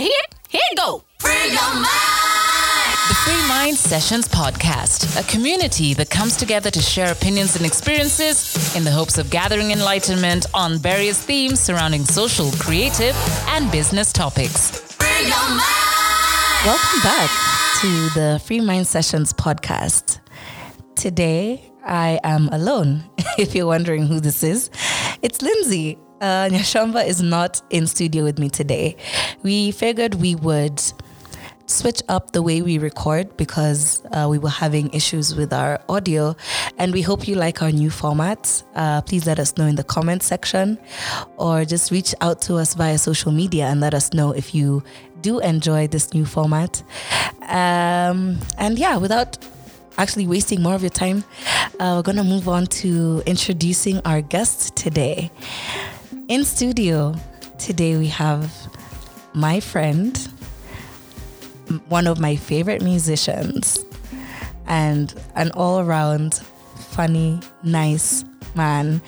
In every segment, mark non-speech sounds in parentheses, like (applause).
hear it? Here it go. Free your mind. The Free Mind Sessions podcast, a community that comes together to share opinions and experiences in the hopes of gathering enlightenment on various themes surrounding social, creative, and business topics. Free your mind. Welcome back to the Free Mind Sessions podcast. Today, I am alone. (laughs) if you're wondering who this is, it's Lindsay. Uh, Nyashamba is not in studio with me today. We figured we would switch up the way we record because uh, we were having issues with our audio and we hope you like our new format. Uh, please let us know in the comment section or just reach out to us via social media and let us know if you do enjoy this new format. Um, and yeah without actually wasting more of your time uh, we're going to move on to introducing our guest today in studio today, we have my friend, one of my favorite musicians, and an all around funny, nice man.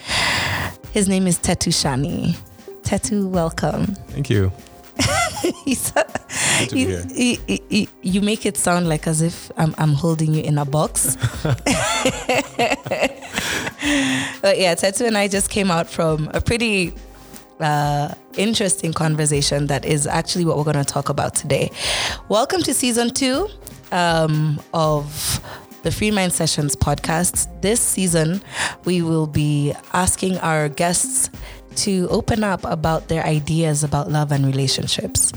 His name is Tetu Shani. Tetu, welcome. Thank you. (laughs) he's, he, he, he, you make it sound like as if I'm, I'm holding you in a box. (laughs) (laughs) but yeah, Tetu and I just came out from a pretty uh, interesting conversation that is actually what we're going to talk about today. Welcome to season two um, of the Free Mind Sessions podcast. This season, we will be asking our guests to open up about their ideas about love and relationships.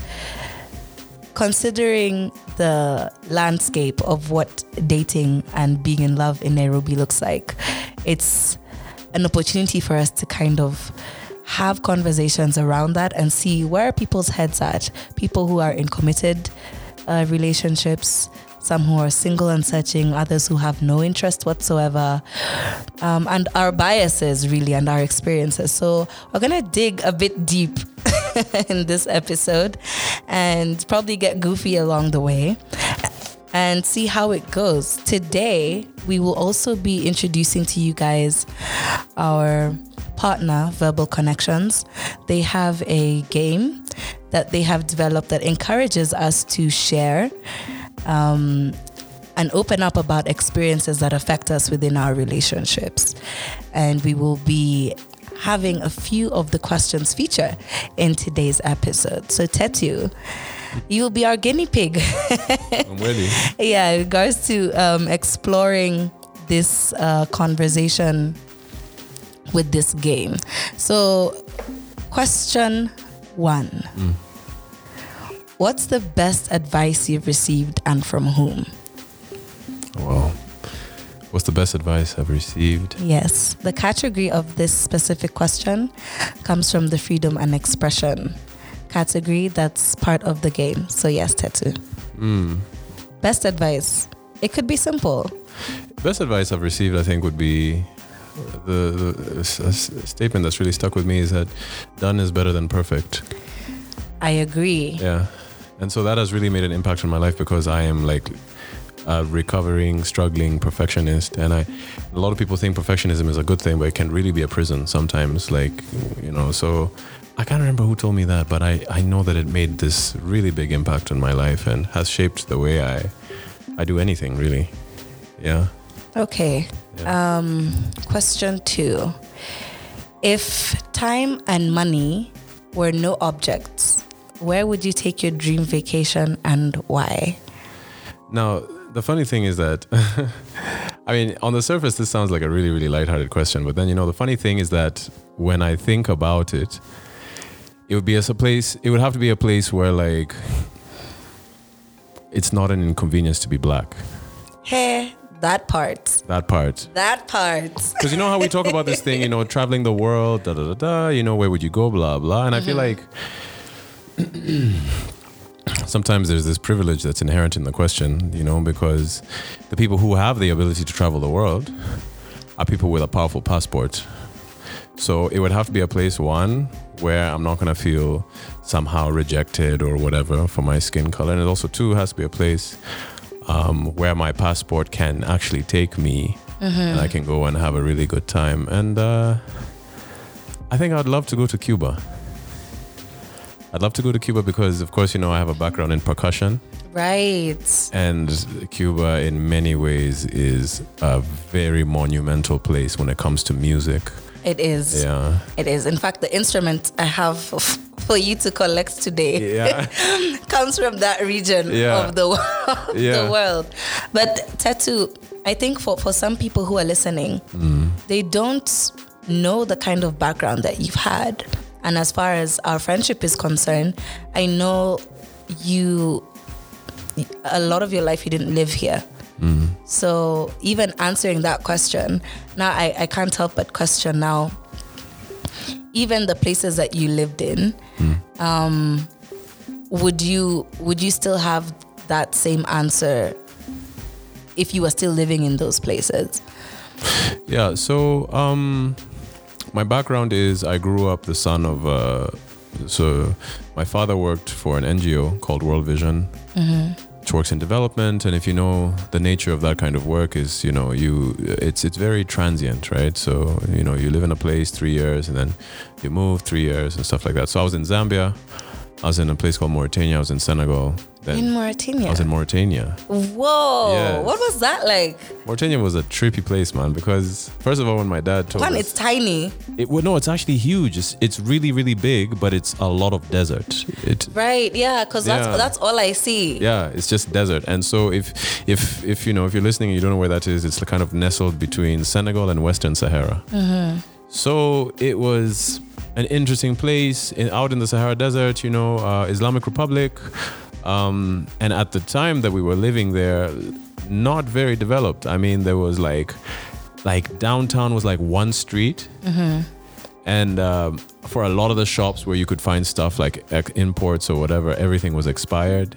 Considering the landscape of what dating and being in love in Nairobi looks like, it's an opportunity for us to kind of have conversations around that and see where people's heads at. People who are in committed uh, relationships, some who are single and searching, others who have no interest whatsoever, um, and our biases really and our experiences. So we're gonna dig a bit deep (laughs) in this episode and probably get goofy along the way and see how it goes. Today, we will also be introducing to you guys our partner, Verbal Connections. They have a game that they have developed that encourages us to share um, and open up about experiences that affect us within our relationships. And we will be having a few of the questions feature in today's episode. So, Tetu, you will be our guinea pig. (laughs) I'm ready. Yeah, in regards to um, exploring this uh, conversation with this game. So, question one mm. What's the best advice you've received and from whom? Wow. What's the best advice I've received? Yes. The category of this specific question comes from the freedom and expression category that's part of the game. So, yes, Tetu. Mm. Best advice. It could be simple. Best advice I've received, I think, would be the, the statement that's really stuck with me is that done is better than perfect. I agree. Yeah. And so that has really made an impact on my life because I am like a recovering, struggling perfectionist. And I, a lot of people think perfectionism is a good thing, but it can really be a prison sometimes. Like, you know, so I can't remember who told me that, but I, I know that it made this really big impact on my life and has shaped the way I, I do anything really. Yeah. Okay. Yeah. Um, question two. If time and money were no objects, where would you take your dream vacation and why? Now, the funny thing is that, (laughs) I mean, on the surface, this sounds like a really, really lighthearted question. But then, you know, the funny thing is that when I think about it, it would be as a place, it would have to be a place where, like, it's not an inconvenience to be black. Hey, that part. That part. That part. Because you know how we talk about this thing, you know, traveling the world, da da da da. You know, where would you go, blah blah. And mm-hmm. I feel mm-hmm. like (clears throat) sometimes there's this privilege that's inherent in the question, you know, because the people who have the ability to travel the world are people with a powerful passport. So it would have to be a place one where I'm not gonna feel somehow rejected or whatever for my skin color, and it also two has to be a place um, where my passport can actually take me mm-hmm. and I can go and have a really good time. And uh, I think I'd love to go to Cuba. I'd love to go to Cuba because, of course, you know I have a background in percussion, Right. and Cuba, in many ways, is a very monumental place when it comes to music. It is. Yeah, It is. In fact, the instrument I have for you to collect today yeah, (laughs) comes from that region Yeah. of the, (laughs) of Yeah. the world. But Tetu, I think for, for some people who are listening, Mm. they don't know the kind of background that you've had. And as far as our friendship is concerned, I know you, a lot of your life you didn't live here. So even answering that question, now I, I can't help but question now, even the places that you lived in, um, would you would you still have that same answer if you were still living in those places? yeah. So, um, my background is I grew up the son of. Uh, so, my father worked for an NGO called World Vision. which works in development and if you know the nature of that kind of work is you know you it's it's very transient right? So you know you live in a place three years and then you move three years and stuff like that. So i was in zambia i was in a place called mauritania i was in senegal then In Mauritania. i was in mauritania Whoa! Yes. What was that like? mauritania was a trippy place man because first of all when my dad told One, us it's tiny, it, well, no it's actually huge it's, it's really really big but it's a lot of desert it right? Yeah, because that's Yeah. that's all I see. Yeah, it's just desert. And so if if if you know if you're listening and you don't know where that is, it's kind of nestled between Senegal and Western Sahara. Mm-hmm. So it was an interesting place in, out in the Sahara Desert. You know, uh, Islamic Republic, um, and at the time that we were living there, not very developed. I mean, there was like like downtown was like one street. And um, for a lot of the shops where you could find stuff like imports or whatever, everything was expired.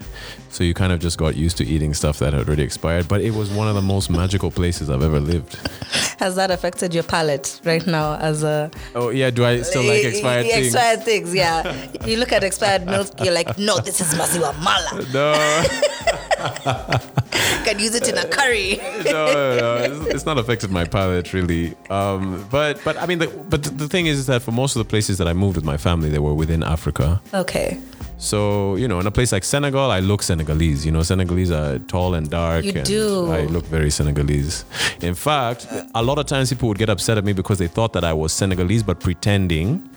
So you kind of just got used to eating stuff that had already expired. But it was one of the most magical places I've ever lived. (laughs) Has that affected your palate right now as a Oh yeah, do I still like eh, eh, expired Y- y- things? Expired things, yeah. you look at expired milk, you're like, no, this is Maziwa Mala. (laughs) No, (laughs) Can use it in a curry. no, no, it's, it's not affected my palate really. Um, but but I mean, the, but the thing is, is that for most of the places that I moved with my family, they were within Africa. Okay. So, you know, in a place like Senegal, I look Senegalese. You know, Senegalese are tall and dark. You and do. I look very Senegalese. In fact, a lot of times people would get upset at me because they thought that I was Senegalese, but pretending.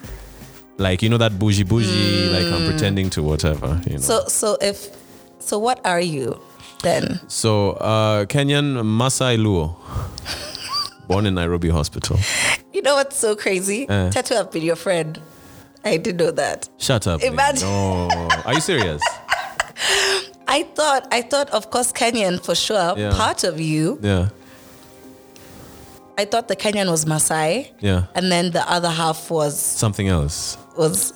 Like, you know, that bougie bougie, like I'm pretending to whatever, you know. So so if so what are you then? So, uh, Kenyan Masai Luo, (laughs) born in Nairobi Hospital. You know what's so crazy? Uh. Tetu have been your friend. I didn't know that. Shut up. Imagine- No. Are you serious? (laughs) I thought I thought of course Kenyan for sure. Yeah. Part of you. Yeah. I thought the Kenyan was Masai. Yeah. And then the other half was Something else. was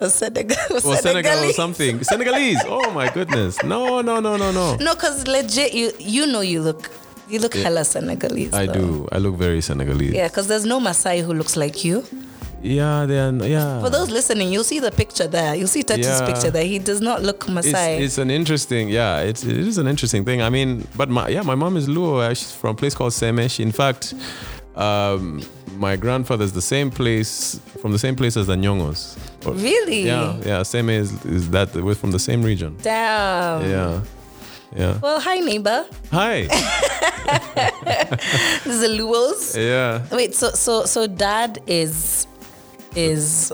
was Senegal. (laughs) Was Or Senegal or something. Senegalese. Oh my goodness. No, no, no, no, no. No, because legit, you you know you look you look hella Senegalese. I though. do. I look very Senegalese. Yeah, because there's no Masai who looks like you. Yeah, they are. yeah. For those listening, you'll see the picture there. You'll see Tetu's Yeah. picture there. He does not look it's, Masai. it's an interesting, yeah. It's it is an interesting thing. I mean, but my yeah, my mom is Luo. uh, She's from a place called Semesh. In fact, um, my grandfather's the same place from the same place as the Nyong'os. Or- really? Yeah, yeah. Seme is, is that we're from the same region. Damn. Yeah, yeah. Well, hi neighbor. Hi. This is the Luos. yeah. Wait, so so so dad is is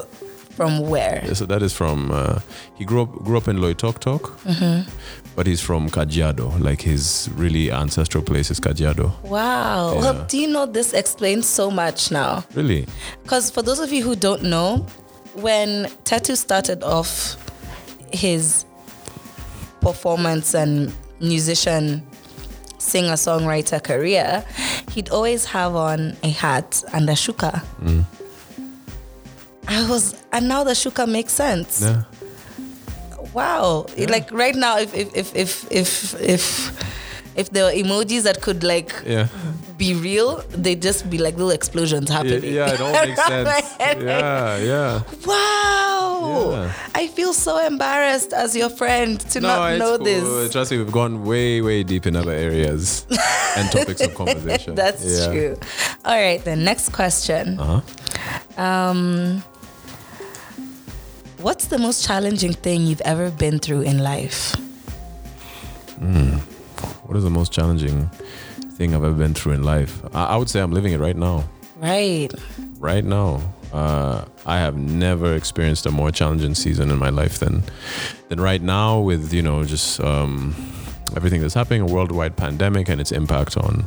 from where? Yeah, So that is from. Uh, he grew up grew up in Loitoktok, Mm-hmm. but he's from Kajiado. Like his really ancestral place is Kajiado. Wow. Yeah. Well, do you know this explains so much now? Really? Because for those of you who don't know, when Tetu started off his performance and musician, singer songwriter career, he'd always have on a hat and a shuka. Mm. I was, and now the shuka makes sense. Yeah. Wow. It- Like right now, if if if if if if, if there were emojis that could like Yeah. Be real, they'd just be like little explosions Yeah, happening. yeah, it all makes (laughs) sense. Yeah, yeah. Wow. Yeah. I feel so embarrassed as your friend to No, not know cool. this. Trust me, we've gone way, way deep in other areas (laughs) and topics of conversation. That's Yeah. true. All right, the next question. Uh-huh. Um, What's the most challenging thing you've ever been through in life? What is the most challenging thing I've ever been through in life? I, I would say I'm living it right now. Right. Right now. Uh, I have never experienced a more challenging season in my life than than right now with, you know, just um, everything that's happening, a worldwide pandemic and its impact on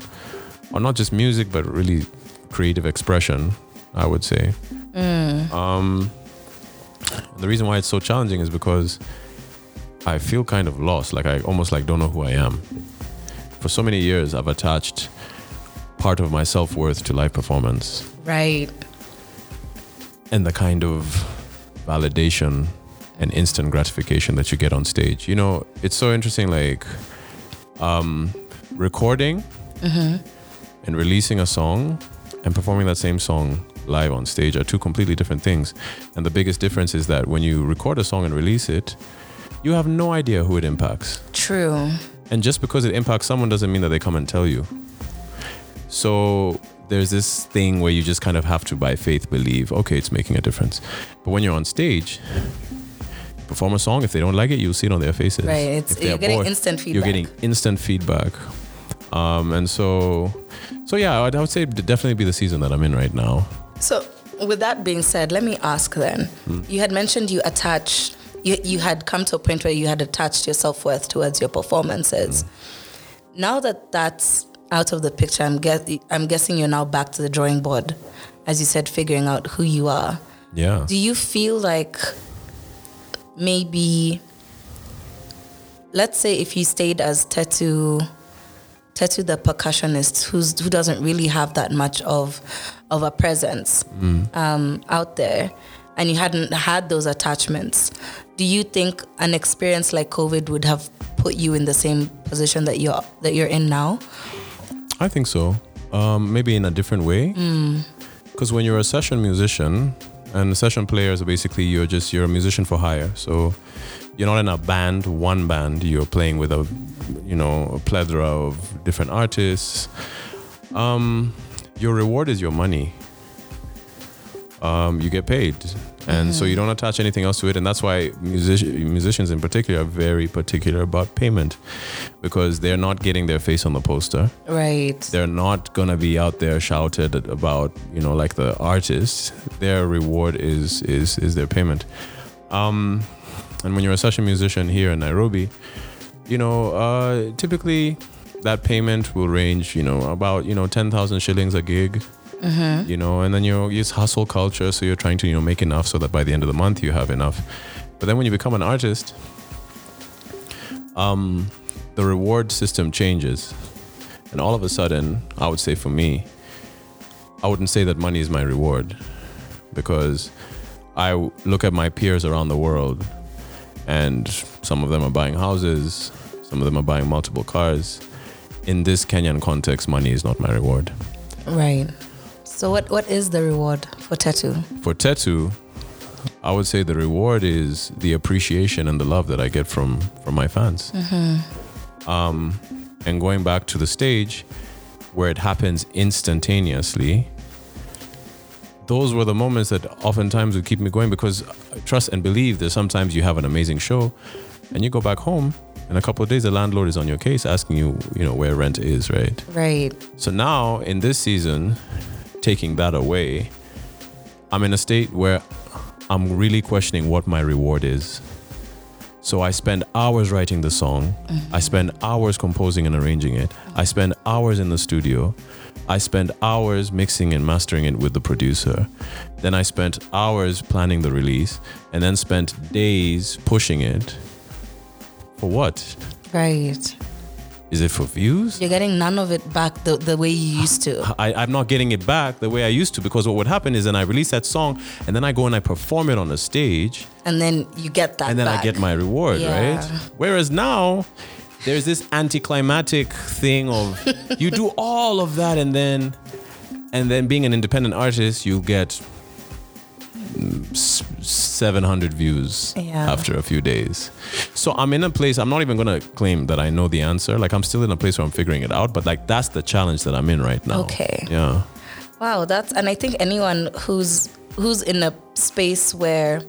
on not just music but really creative expression, I would say. Um, the reason why it's so challenging is because I feel kind of lost, like I almost like don't know who I am. For so many years, I've attached part of my self worth to live performance Right. and the kind of validation and instant gratification that you get on stage. You know, it's so interesting, like um, recording and releasing a song and performing that same song live on stage are two completely different things. And the biggest difference is that when you record a song and release it, you have no idea who it impacts. True. And just because it impacts someone doesn't mean that they come and tell you. So there's this thing where you just kind of have to, by faith, believe, okay, it's making a difference. But when you're on stage, perform a song. If they don't like it, you'll see it on their faces. Right. It's, you're getting bored, instant feedback. You're getting instant feedback. Um, and so, so yeah, I'd, say it'd definitely be the season that I'm in right now. So, with that being said, let me ask then. Hmm. You had mentioned you attached, you, you had come to a point where you had attached your self worth towards your performances. Hmm. Now that that's out of the picture, I'm, guess, I'm guessing you're now back to the drawing board, as you said, figuring out who you are. Yeah. Do you feel like maybe, let's say, if you stayed as Tetu, Tetu the percussionist, who's who doesn't really have that much of of a presence um, out there, and you hadn't had those attachments, do you think an experience like COVID would have put you in the same position that you're that you're in now? I think so. Um, maybe in a different way. Because when you're a session musician, and session players are basically you're just you're a musician for hire. So you're not in a band, one band. You're playing with a, you know, a plethora of different artists. Um, your reward is your money. Um, you get paid, and so you don't attach anything else to it, and that's why music- musicians in particular are very particular about payment, because they're not getting their face on the poster. Right. they're not gonna be out there shouted about you know like the artist. Their reward is is is their payment. Um and when you're a session musician here in nairobi you know uh typically that payment will range you know about you know 10000 shillings a gig you know and then you use hustle culture so you're trying to you know make enough so that by the end of the month you have enough but then when you become an artist um the reward system changes and all of a sudden, I would say for me, I wouldn't say that money is my reward because I look at my peers around the world and some of them are buying houses, some of them are buying multiple cars. In this Kenyan context, money is not my reward. Right. So what what is the reward for Tetu? For Tetu, I would say the reward is the appreciation and the love that I get from from my fans. Um, and going back to the stage where it happens instantaneously, those were the moments that oftentimes would keep me going because I trust and believe that sometimes you have an amazing show and you go back home in a couple of days the landlord is on your case asking you, you know, where rent is, right? Right. So now in this season, taking that away, I'm in a state where I'm really questioning what my reward is. So I spend hours writing the song. Mm-hmm. I spend hours composing and arranging it. I spend hours in the studio. I spend hours mixing and mastering it with the producer. Then I spent hours planning the release and then spent days pushing it. For what? Right. Is it for views? You're getting none of it back the, the way you used to. (laughs) I, I'm not getting it back the way I used to because what would happen is then I release that song and then I go and I perform it on a stage And then you get that and then back. I get my reward, Yeah. right? Whereas now there's this anticlimactic thing of (laughs) you do all of that and then and then being an independent artist you get 700 views Yeah. after a few days. So I'm in a place I'm not even going to claim that I know the answer. Like I'm still in a place where I'm figuring it out, but like that's the challenge that I'm in right now. Okay. Yeah. Wow, that's and I think anyone who's who's in a space where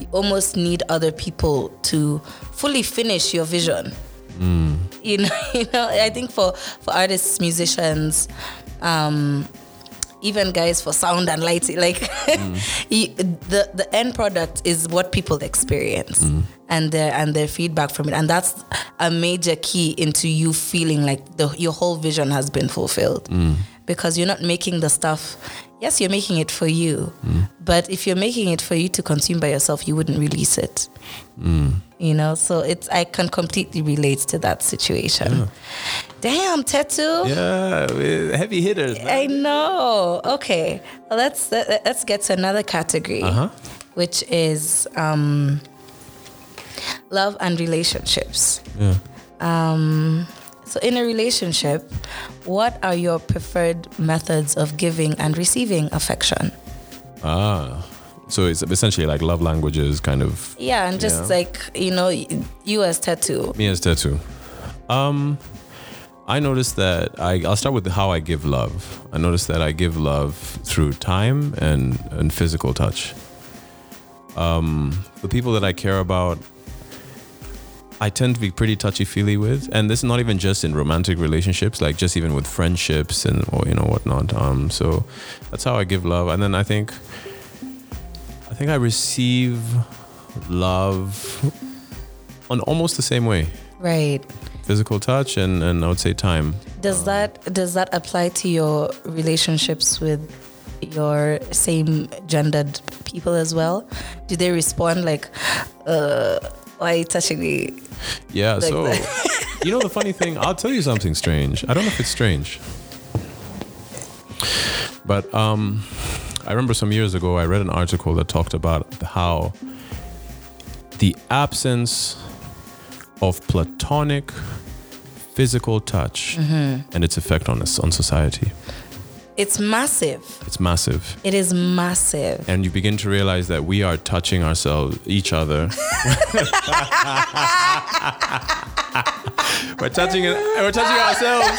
you almost need other people to fully finish your vision. You know, (laughs) you know. I think for for artists, musicians, um, even guys for sound and lighting, like (laughs) you, the the end product is what people experience mm. and their and their feedback from it, and that's a major key into you feeling like the your whole vision has been fulfilled mm. Because you're not making the stuff. Yes, you're making it for you, but if you're making it for you to consume by yourself, you wouldn't release it. You know, so it's I can completely relate to that situation. Damn, Tetu. Yeah, heavy hitters. man. I know. Okay, well, let's let, let's get to another category, Uh-huh. which is um, love and relationships. Yeah. Um, so, in a relationship, what are your preferred methods of giving and receiving affection? Ah, so it's essentially like love languages, kind of. Yeah, and just Yeah. like you know, you as Tetu. Me as Tetu. Um, I noticed that I. I'll start with how I give love. I noticed that I give love through time and and physical touch. Um, the people that I care about, I tend to be pretty touchy feely with, and this is not even just in romantic relationships, like just even with friendships and or you know whatnot. Um, so that's how I give love, and then I think, I think I receive love on almost the same way Right. physical touch and, and I would say time. Does that does that apply to your relationships with your same gendered people as well? Do they respond like, uh, why are you touching me? Yeah, Like so (laughs) you know the funny thing, I'll tell you something strange. I don't know if it's strange. But um I remember some years ago I read an article that talked about how the absence of platonic physical touch and its effect on us on society. It's massive. It's massive. It is massive. and you begin to realize that we are touching ourselves, each other. (laughs) we're touching. We're touching ourselves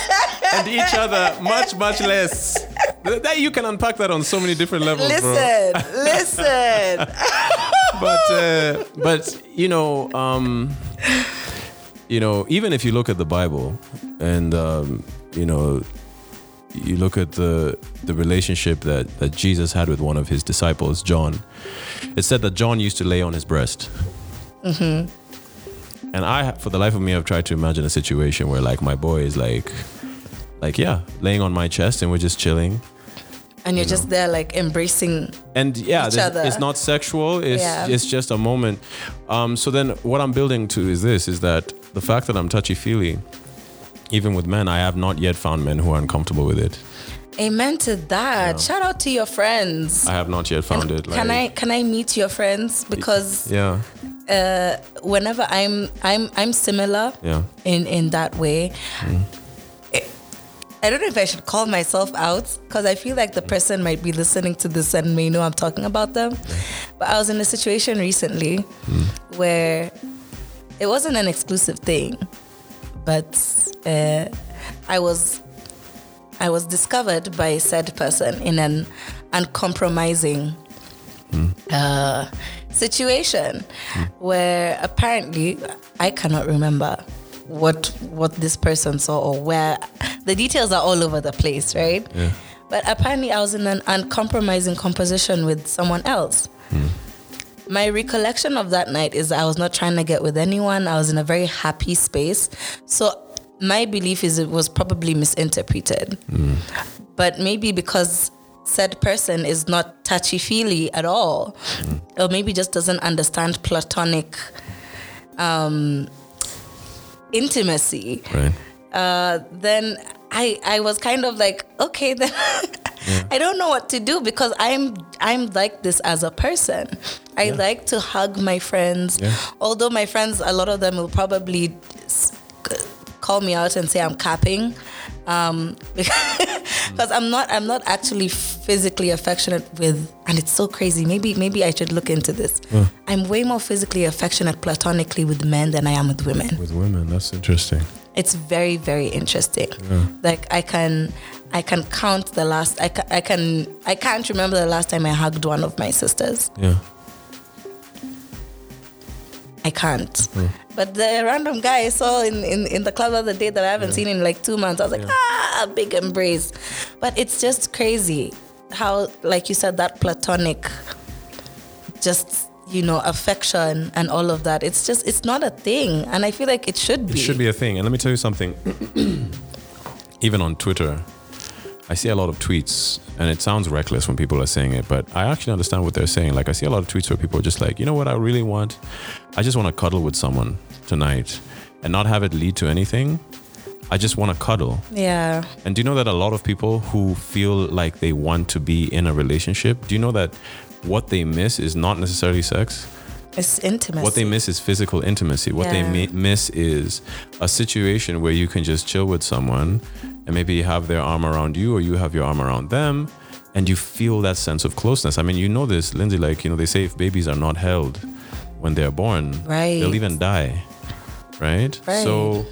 and each other much, much less. That you can unpack that on so many different levels, bro. Listen, listen. (laughs) But uh, but you know, um, you know, even if you look at the Bible and um, you know, you look at the the relationship that that Jesus had with one of his disciples, John. It said that John used to lay on his breast. And I, for the life of me, I've tried to imagine a situation where like my boy is like, like yeah, laying on my chest and we're just chilling. And you're just there like embracing. and yeah, each other. it's not sexual. It's Yeah. it's just a moment. Um, so then, what I'm building to is this: is that the fact that I'm touchy feely, even with men, I have not yet found men who are uncomfortable with it. Amen to that. Shout out to your friends. I have not yet found it. can I can I meet your friends because Yeah, uh, whenever I'm I'm I'm similar yeah. in in that way. Mm. I- I don't know if I should call myself out because I feel like the person might be listening to this and may know I'm talking about them. But I was in a situation recently Mm. where it wasn't an exclusive thing, but uh, I was I was discovered by a said person in an uncompromising uh, situation where apparently I cannot remember what what this person saw or where the details are all over the place, right? Yeah. But apparently I was in an uncompromising composition with someone else. My recollection of that night is I was not trying to get with anyone. I was in a very happy space. So my belief is it was probably misinterpreted. But maybe because said person is not touchy feely at all, or maybe just doesn't understand platonic um, intimacy, Right. uh, then I I was kind of like, okay, then (laughs) I don't know what to do because I'm I'm like this as a person. I like to hug my friends, Yeah. although my friends, a lot of them will probably call me out and say I'm capping. Um, (laughs) because I'm not, I'm not actually physically affectionate with, and it's so crazy. Maybe, maybe I should look into this. I'm way more physically affectionate platonically with men than I am with women With women, that's interesting. It's very very interesting like i can i can count the last I, ca- I can i can't remember the last time i hugged one of my sisters Yeah. I can't. Hmm. But the random guy I saw in, in, in the club the other day that I haven't seen in like two months, I was like, ah, big embrace. But it's just crazy how, like you said, that platonic, just you know, affection and all of that. It's just it's not a thing, and I feel like it should be. It should be a thing. And let me tell you something. (clears throat) Even on Twitter, I see a lot of tweets, and it sounds reckless when people are saying it, but I actually understand what they're saying. Like, I see a lot of tweets where people are just like, you know what, I really want? I just want to cuddle with someone tonight and not have it lead to anything. I just want to cuddle. Yeah. And do you know that a lot of people who feel like they want to be in a relationship, do you know that what they miss is not necessarily sex? It's intimacy. What they miss is physical intimacy. What Yeah. they mi- miss is a situation where you can just chill with someone and maybe have their arm around you or you have your arm around them and you feel that sense of closeness. I mean, you know this, Lindsay, like, you know, they say if babies are not held when they're born, Right. they'll even die. Right? Right. So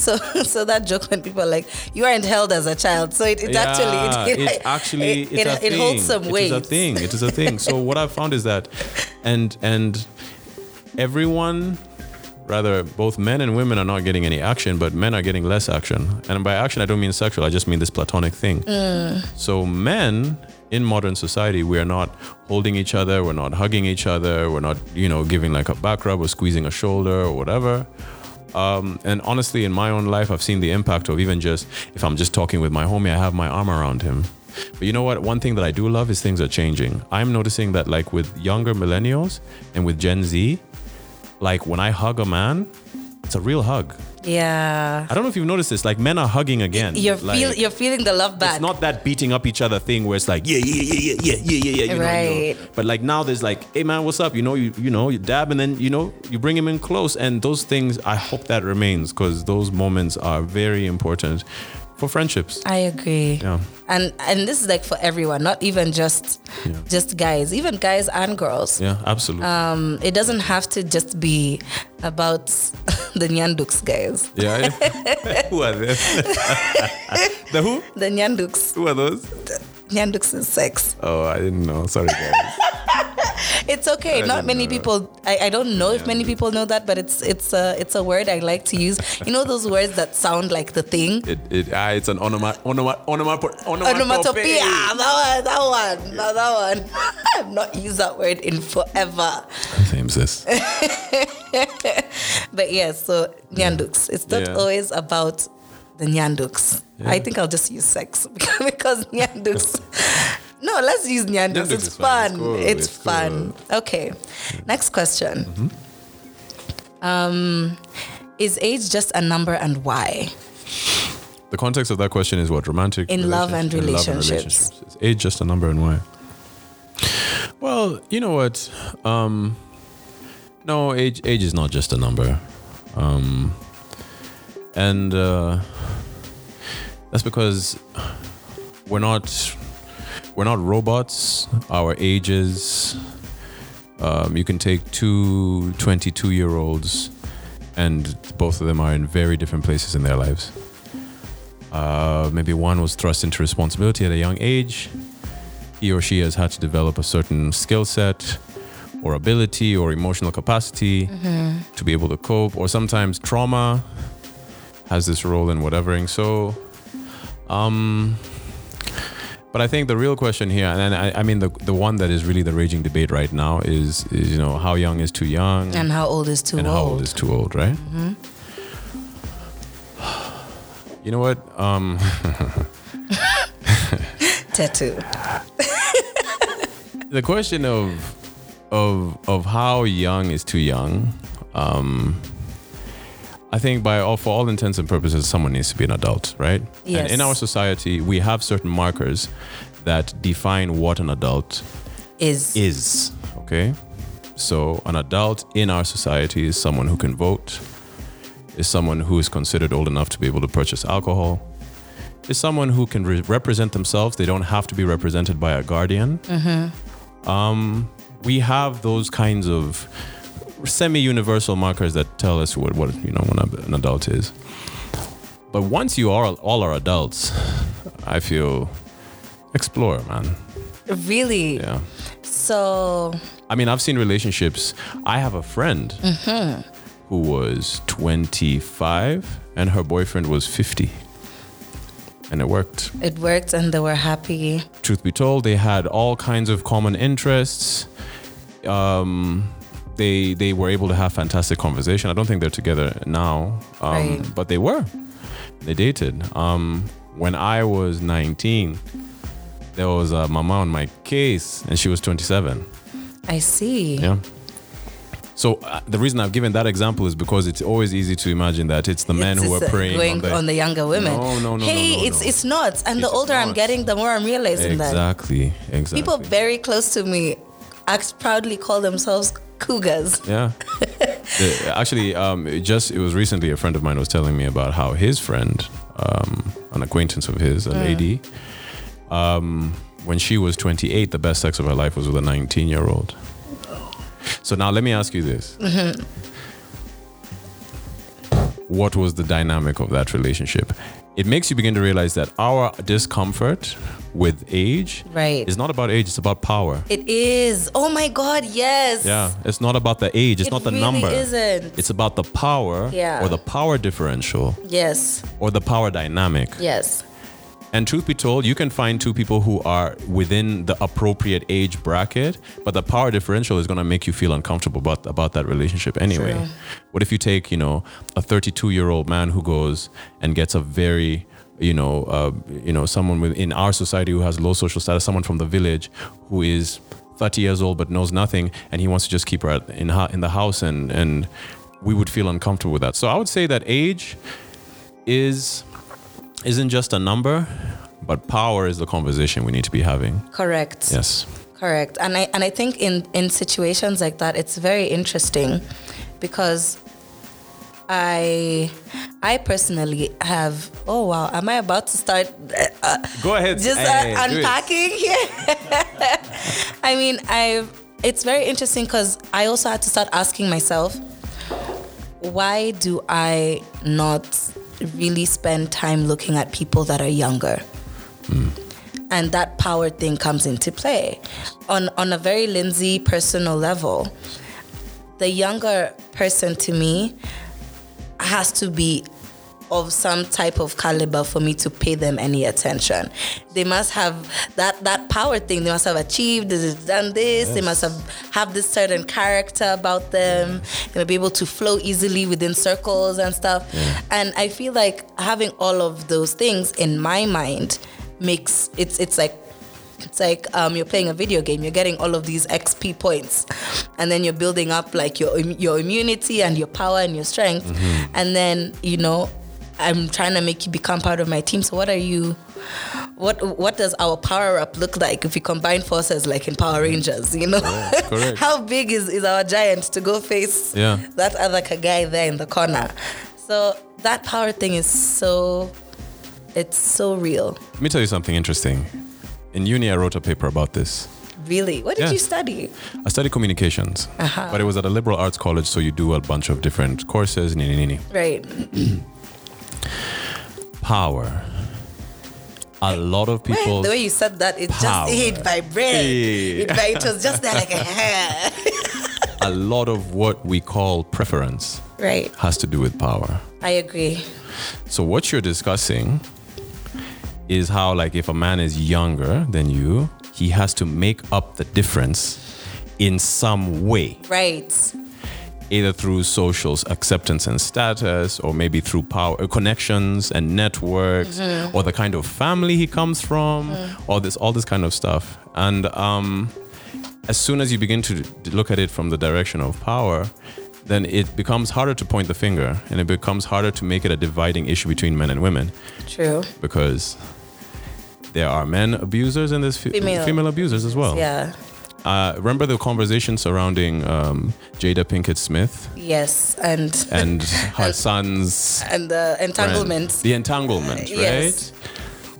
So, (laughs) so that joke when people are like, you aren't held as a child. So it, it Yeah, actually, it, it (laughs) actually it, it's it, a it thing. holds some weight. It is a thing. It is a thing. so what I've found is that, and and everyone, rather both men and women are not getting any action, but men are getting less action. And by action, I don't mean sexual. I just mean this platonic thing. Mm. So men in modern society, we are not holding each other. We're not hugging each other. We're not, you know, giving like a back rub or squeezing a shoulder or whatever. Um, and honestly, in my own life, I've seen the impact of even just if I'm just talking with my homie, I have my arm around him. But you know what? One thing that I do love is things are changing. I'm noticing that, like with younger millennials and with Gen Z, like when I hug a man, it's a real hug. Yeah. I don't know if you've noticed this. Like men are hugging again. You're like, feel, you're feeling the love back. It's not that beating up each other thing where it's like yeah yeah yeah yeah yeah yeah yeah. You right. Know. But like now there's like hey man what's up you know you you know you dab and then you know you bring him in close and those things I hope that remains because those moments are very important for friendships. I agree. Yeah. And and this is like for everyone, not even just Yeah. just guys, even guys and girls. Yeah, absolutely. Um, it doesn't have to just be about (laughs) the Nyanduks guys. yeah. yeah. (laughs) who are they? (laughs) the who? The Nyanduks. Who are those? The Nyanduks is sex. Oh, I didn't know. Sorry, guys. (laughs) It's okay. I Not many people. I, I don't know if many people know that, but it's it's a it's a word I like to use. You know those words that sound like the thing. It, it, ah, it's an onoma, onoma, onoma, Onomatopoeia. That one. That one. No, that one. (laughs) I've not used that word in forever. Same sis. (laughs) But yes, so nyanduks. It's not Yeah. always about the nyanduks. I think I'll just use sex because nyanduks. No, let's use. Nyanduks It's fine. It's fun. cool. It's, It's fun. Okay. Next question. Mm-hmm. Um, is age just a number and why? The context of that question is what romantic In love and relationship- in relationships. Is age just a number and why? Well, you know what? Um, no, age age is not just a number, um, and uh, that's because we're not we're not robots. Our ages. Um, you can take two 22 year olds, and both of them are in very different places in their lives. Uh, maybe one was thrust into responsibility at a young age. He or she has had to develop a certain skill set or ability or emotional capacity to be able to cope, or sometimes trauma has this role in whatevering. So, um, but I think the real question here, and I, I mean the the one that is really the raging debate right now is, is you know how young is too young And how old is too and old? how old is too old, right? You know what? Um, (laughs) Tetu. (laughs) the question of of of how young is too young. Um, I think by all for all intents and purposes, someone needs to be an adult, right? Yes. And in our society, we have certain markers that define what an adult Is is. Okay. So an adult in our society is someone who can vote, is someone who is considered old enough to be able to purchase alcohol, is someone who can re- represent themselves. They don't have to be represented by a guardian. Um, we have those kinds of semi-universal markers that tell us what, what you know when an adult is. But once you are all are adults, I feel explore, man. really Yeah. So I mean, I've seen relationships. I have a friend who was 25 and her boyfriend was 50. And it worked. It worked and they were happy. Truth be told, they had all kinds of common interests. Um, they they were able to have fantastic conversation. I don't think they're together now, um, Right. but they were. They dated. Um, when I was 19, there was a mama on my case, and she was 27. I see. Yeah. So uh, the reason I've given that example is because it's always easy to imagine that it's the men It's who are preying going on the, younger women. No, no, no, Hey, no, no, it's no. it's not. And the It's older I'm getting, the more I'm realizing that exactly, exactly. people very close to me act proudly call themselves cougars. Yeah. Actually, um, it just it was recently a friend of mine was telling me about how his friend, um, an acquaintance of his, a lady, um, when she was 28, the best sex of her life was with a 19 year old. So now let me ask you this. What was the dynamic of that relationship? It makes you begin to realize that our discomfort with age Right. is not about age, it's about power. It is. Oh my God, yes. Yeah, it's not about the age, it's It not the really number. isn't. It's about the power Yeah. or the power differential Yes. or the power dynamic. Yes. And truth be told, you can find two people who are within the appropriate age bracket, but the power differential is going to make you feel uncomfortable about, about that relationship anyway. What if you take, you know, a 32 year old man who goes and gets a very you know, uh, you know, someone in our society who has low social status, someone from the village who is 30 years old but knows nothing, and he wants to just keep her in in the house, and and we would feel uncomfortable with that. So I would say that age is isn't just a number, but power is the conversation we need to be having. Correct. Yes. Correct. And I and I think in in situations like that it's very interesting because I I personally have oh wow am I about to start uh, Go ahead. just Hey, uh, do unpacking here (laughs) I mean I've it's very interesting because I also had to start asking myself why do I not really spend time looking at people that are younger hmm. and that power thing comes into play on on a very Lindsay personal level. The younger person to me has to be of some type of caliber for me to pay them any attention. They must have that that power thing. They must have achieved this, done this. They must have have this certain character about them. You know, be able to flow easily within circles and stuff. And I feel like having all of those things in my mind makes it's it's like it's like um, you're playing a video game. You're getting all of these XP points, and then you're building up like your your immunity and your power and your strength. And then you know, I'm trying to make you become part of my team. So what are you? What what does our power up look like if we combine forces like in Power Rangers? You know, correct. (laughs) how big is, is our giant to go face Yeah. that other guy there in the corner? So that power thing is so, it's so real. Let me tell you something interesting. In uni, I wrote a paper about this. Really, what did Yeah. you study? I studied communications, Uh-huh. but it was at a liberal arts college, so you do a bunch of different courses. Nini, nini. Right. (clears throat) Power. A lot of people. the way you said that, it Power. just it vibrated. Hey. It, it was just there like a (laughs) hair. a lot of what we call preference right. has to do with power. I agree. So what you're discussing is how like if a man is younger than you, he has to make up the difference in some way, Right. Either through social acceptance and status or maybe through power uh, connections and networks or the kind of family he comes from all this all this kind of stuff. And um as soon as you begin to look at it from the direction of power, then it becomes harder to point the finger and it becomes harder to make it a dividing issue between men and women True. because there are men abusers and there's fe- Female. female abusers as well. Yeah. Uh, remember the conversation surrounding um, Jada Pinkett Smith Yes. And and (laughs) her son's and the friend? entanglement. The entanglement, right? Yes.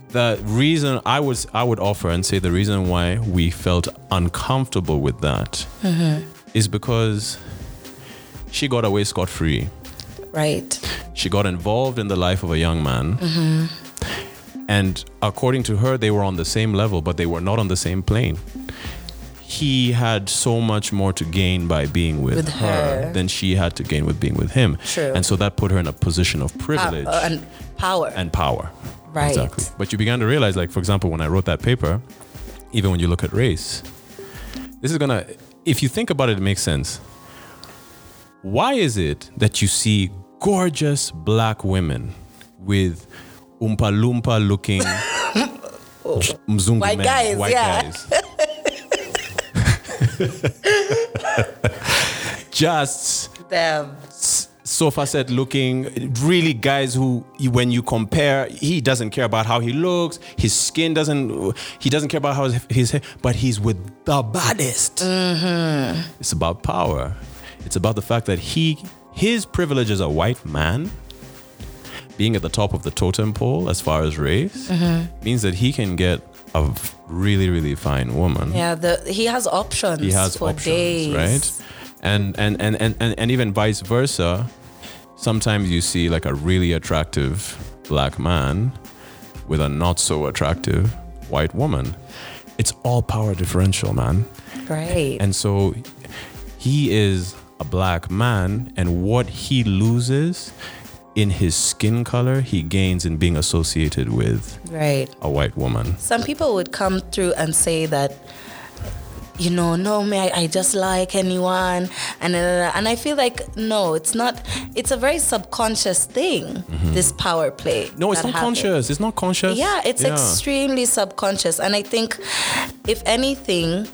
The reason I was I would offer and say the reason why we felt uncomfortable with that is because she got away scot free. Right. She got involved in the life of a young man. And according to her, they were on the same level, but they were not on the same plane. He had so much more to gain by being with, With her, her. than she had to gain with being with him. True. And so that put her in a position of privilege uh, and power. and power. Right. Exactly. But you began to realize, like, for example, when I wrote that paper, even when you look at race, this is gonna, if you think about it, it makes sense. Why is it that you see gorgeous black women with Oompa Loompa looking (laughs) mzungu White men, guys, white yeah. guys? (laughs) (laughs) Just Damn. sofa set looking really guys who when you compare he doesn't care about how he looks his skin doesn't he doesn't care about how his, his hair but he's with the baddest. Mm-hmm. It's about power. It's about the fact that he his privilege as a white man. Being at the top of the totem pole as far as race mm-hmm. means that he can get a really really fine woman Yeah, the he has options. he has for options, days. right? And and, and and and and even vice versa. Sometimes you see like a really attractive black man with a not so attractive white woman. It's all power differential, man. Right. And so he is a black man, and what he loses in his skin color, he gains in being associated with right. a white woman. Some people would come through and say that, you know, no, me, I, I just like anyone, and uh, and I feel like no, it's not. It's a very subconscious thing. This power play. Mm-hmm. No, it's not happens. conscious. It's not conscious. Yeah, it's extremely subconscious. And I think, if anything,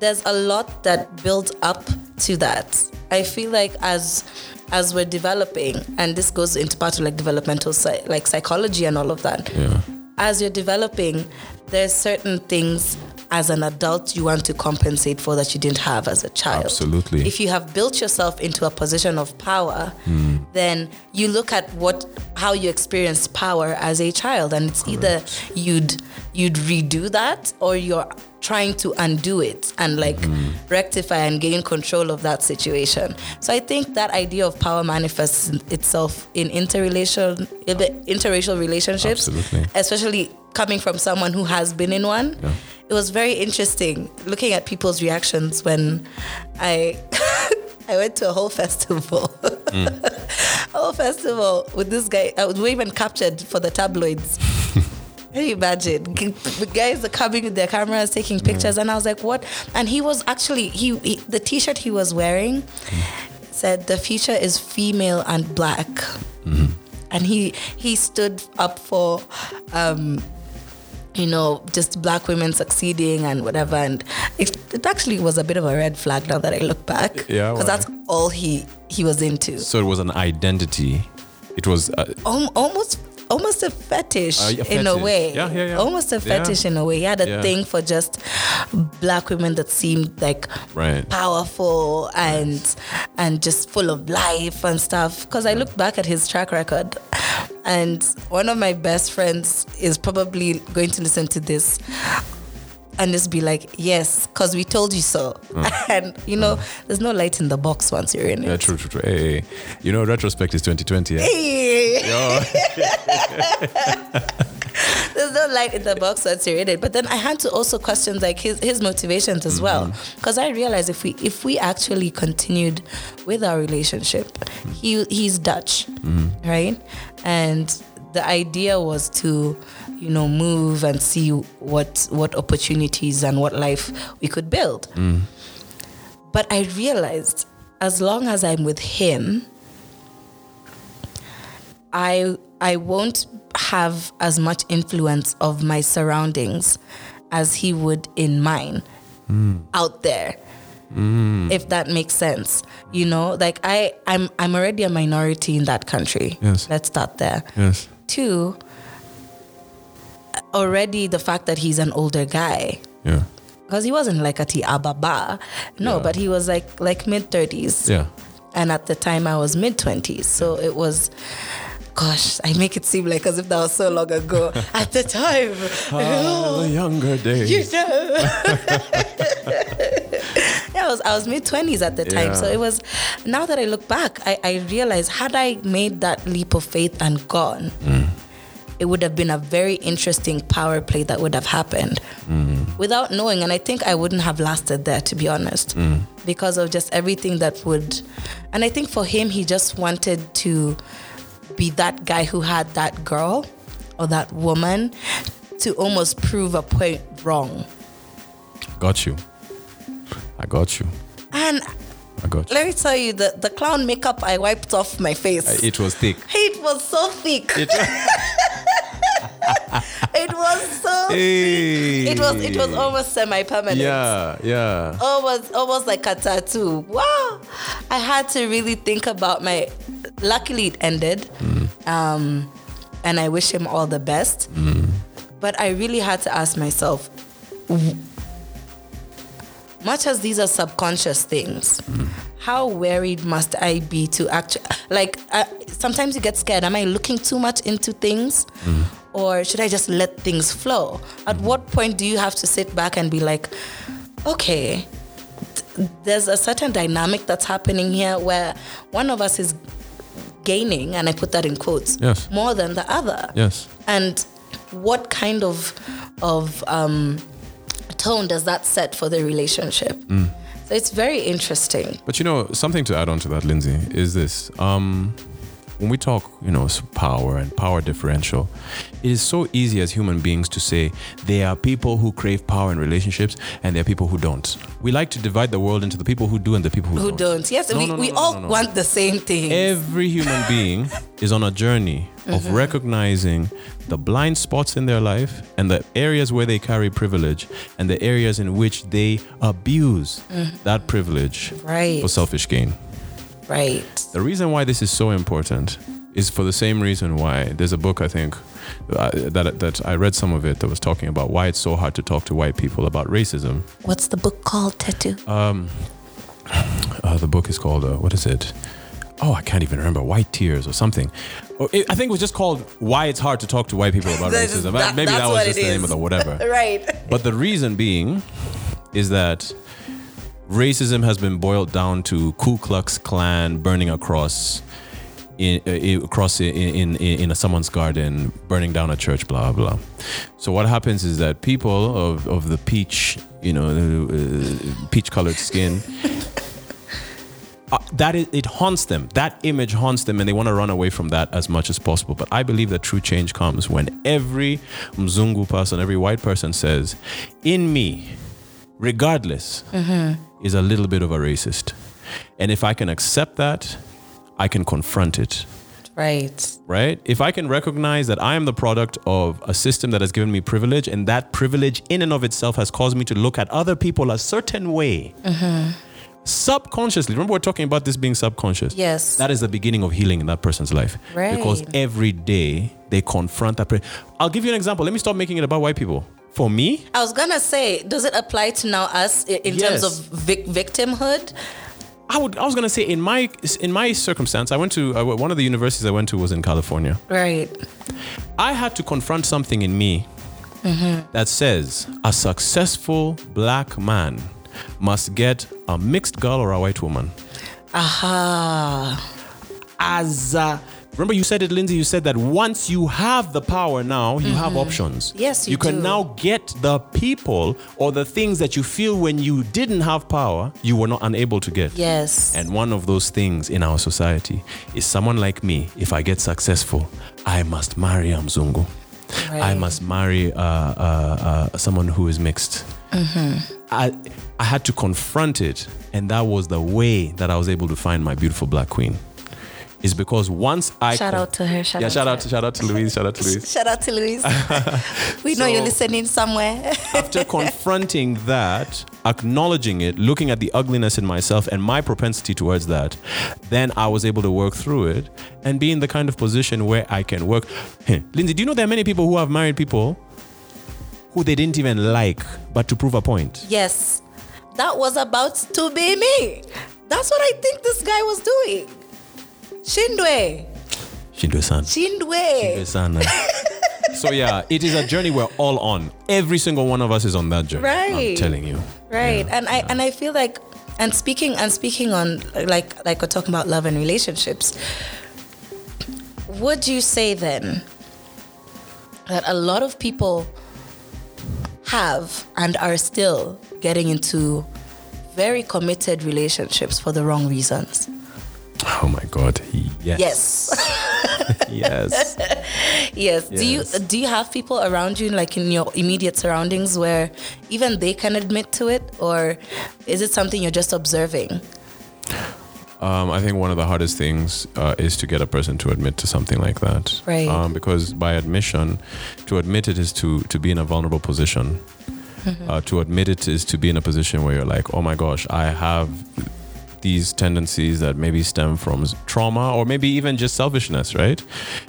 there's a lot that builds up to that. I feel like as as we're developing, and this goes into part of like developmental like psychology and all of that. Yeah. As you're developing, there's certain things as an adult you want to compensate for that you didn't have as a child. Absolutely. If you have built yourself into a position of power, hmm. then you look at what how you experienced power as a child, and it's either you'd you'd redo that or you're trying to undo it and like mm. rectify and gain control of that situation. So I think that idea of power manifests itself in interrelation interracial relationships, Absolutely. especially coming from someone who has been in one. Yeah. It was very interesting looking at people's reactions when I (laughs) I went to a whole festival. Mm. (laughs) a whole festival with this guy. I was even captured for the tabloids. (laughs) Can you imagine? The guys are coming with their cameras, taking pictures, and I was like, "What?" And he was actually he, he the T-shirt he was wearing said, "The future is female and black," and he he stood up for. Um, you know, just black women succeeding and whatever. And it, it actually was a bit of a red flag now that I look back. Yeah, Because that's all he he was into. So it was an identity. It was uh, Al- almost almost a fetish, Uh, a in a way. Yeah, yeah, yeah. Almost a Yeah. fetish in a way. He had a Yeah. thing for just black women that seemed like Right. powerful and and just full of life and stuff. Because I look back at his track record, and one of my best friends is probably going to listen to this and just be like, yes, because we told you so. (laughs) and you know, there's no light in the box once you're in yeah, it. true, true, true. Hey, hey, you know, retrospect is 2020. Yeah? Hey. (laughs) There's no light in the box once you're in it. But then I had to also question like his, his motivations as well. Mm-hmm. Because I realized if we if we actually continued with our relationship, he he's Dutch, mm-hmm. right? And the idea was to, you know, move and see what what opportunities and what life we could build. Mm. But I realized as long as I'm with him, I I won't have as much influence of my surroundings as he would in mine mm. out there. Mm. If that makes sense. You know, like I I'm I'm already a minority in that country. Yes. Let's start there. Yes. Two, already the fact that he's an older guy Yeah. because he wasn't like a tiababa. No, Yeah. but he was like like mid 30s Yeah. and at the time I was mid twenties, so it was. Gosh, I make it seem like as if that was so long ago. (laughs) At the time, Ah, the younger days. you know. (laughs) yeah, I was I was mid twenties at the time, so it was. Now that I look back, I, I realize had I made that leap of faith and gone, Mm. It would have been a very interesting power play that would have happened. Mm. without knowing. And I think I wouldn't have lasted there, to be honest, because of just everything that would. And I think for him, he just wanted to be that guy who had that girl or that woman to almost prove a point wrong. Got you. I got you. And I got you. let me tell you, the, the clown makeup I wiped off my face. Uh, it was thick. (laughs) it was so thick. It, (laughs) It was so Hey. it was it was almost semi-permanent. Yeah, yeah. Almost almost like a tattoo. Wow. I had to really think about my luckily it ended. Mm. Um and I wish him all the best. Mm. But I really had to ask myself much as these are subconscious things, how worried must I be to actually like? Uh, sometimes you get scared. Am I looking too much into things, or should I just let things flow? At what point do you have to sit back and be like, okay, th- there's a certain dynamic that's happening here where one of us is gaining, and I put that in quotes, Yes. more than the other Yes. and what kind of of um, tone does that set for the relationship? So it's very interesting. But you know, something to add on to that, Lindsay, is this. Um, when we talk, you know, power and power differential, it is so easy as human beings to say there are people who crave power in relationships and there are people who don't. We like to divide the world into the people who do and the people who, Who don't? Yes, No, we, no, no, we all want the same thing. Every human being is on a journey of Mm-hmm. recognizing the blind spots in their life and the areas where they carry privilege and the areas in which they abuse that privilege Mm-hmm. right. for selfish gain. right. The reason why this is so important is for the same reason why there's a book I think uh, that that I read some of it that was talking about why it's so hard to talk to white people about racism. What's the book called, Tetu? (sighs) Uh, the book is called uh, what is it? Oh, I can't even remember. White Tears or something. Or it, I think it was just called Why It's Hard to Talk to White People About is- Racism. that- Maybe that was just the name of the whatever. (laughs) right. But the reason being is that racism has been boiled down to Ku Klux Klan burning across in, uh, across in, in in in a someone's garden, burning down a church, blah blah. So what happens is that people of of the peach, you know, uh, peach colored skin. (laughs) Uh, that is, it haunts them. That image haunts them, and they want to run away from that as much as possible. But I believe that true change comes when every Mzungu person, every white person says, "In me, regardless, is a little bit of a racist," and if I can accept that, I can confront it. Right. Right? If I can recognize that I am the product of a system that has given me privilege, and that privilege in and of itself has caused me to look at other people a certain way, subconsciously. Remember, we're talking about this being subconscious. Yes. That is the beginning of healing in that person's life. right. Because every day they confront that. I'll give you an example. Let me stop making it about white people. For me, I was gonna say, does it apply to now us in terms of vic- victimhood? I would. I was gonna say in my in my circumstance, I went to uh, one of the universities I went to was in California. Right. I had to confront something in me that says a successful black man must get a mixed girl or a white woman. Aha. As a, remember, you said it, Lindsay. You said that once you have the power now, you have options. Yes, you you can do. now get the people or the things that you feel when you didn't have power, you were not unable to get. Yes. And one of those things in our society is someone like me, if I get successful, I must marry a Mzungu. I must marry uh, uh, uh, someone who is mixed. I, I had to confront it, and that was the way that I was able to find my beautiful black queen. Is because once I Shout con- out to her. Shout yeah, out shout to out to shout out to Louise, shout out to Louise. (laughs) Shout out to Louise. we know you're listening somewhere. after (laughs) confronting that, acknowledging it, looking at the ugliness in myself and my propensity towards that, then I was able to work through it and be in the kind of position where I can work. Lindsay, do you know there are many people who have married people who they didn't even like, but to prove a point? yes. That was about to be me. That's what I think this guy was doing. Shindwe. Shindwe-san. Shindwe. Shindwe-san. Eh? (laughs) so yeah, it is a journey we're all on. Every single one of us is on that journey. I'm Right. telling you. Right. And I and I feel like and speaking and speaking on like like we're talking about love and relationships. Would you say then that a lot of people have and are still getting into very committed relationships for the wrong reasons. Oh my God. Yes. Yes. (laughs) yes. (laughs) yes. Do you do you have people around you like in your immediate surroundings where even they can admit to it or is it something you're just observing? Um, I think one of the hardest things uh, is to get a person to admit to something like that. Right. Um, because by admission, to admit it is to to be in a vulnerable position. (laughs) Uh, to admit it is to be in a position where you're like, oh my gosh, I have these tendencies that maybe stem from trauma or maybe even just selfishness, right?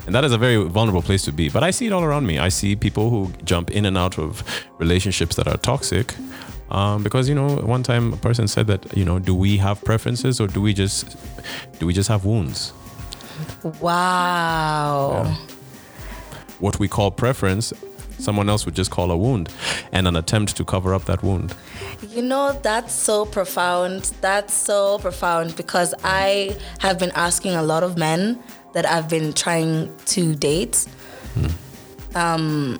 And that is a very vulnerable place to be. But I see it all around me. I see people who jump in and out of relationships that are toxic. Um, because you know, one time a person said that you know, do we have preferences or do we just do we just have wounds? Wow. What we call preference, someone else would just call a wound, and an attempt to cover up that wound. You know, that's so profound. That's so profound because I have been asking a lot of men that I've been trying to date um,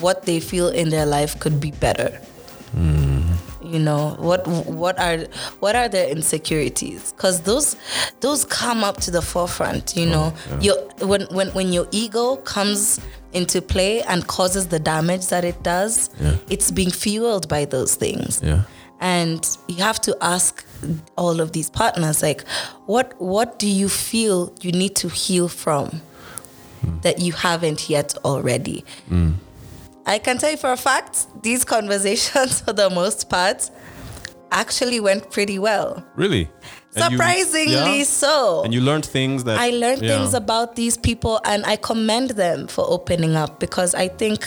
what they feel in their life could be better. You know what? What are what are their insecurities? Because those those come up to the forefront. You know, oh, your when when when your ego comes into play and causes the damage that it does, Yeah. it's being fueled by those things. Yeah. And you have to ask all of these partners, like, what what do you feel you need to heal from hmm. that you haven't yet already? Hmm. I can tell you for a fact, these conversations, (laughs) for the most part, actually went pretty well. Really? And you- Surprisingly yeah? so. And you learned things that I learned yeah. things about these people and I commend them for opening up because I think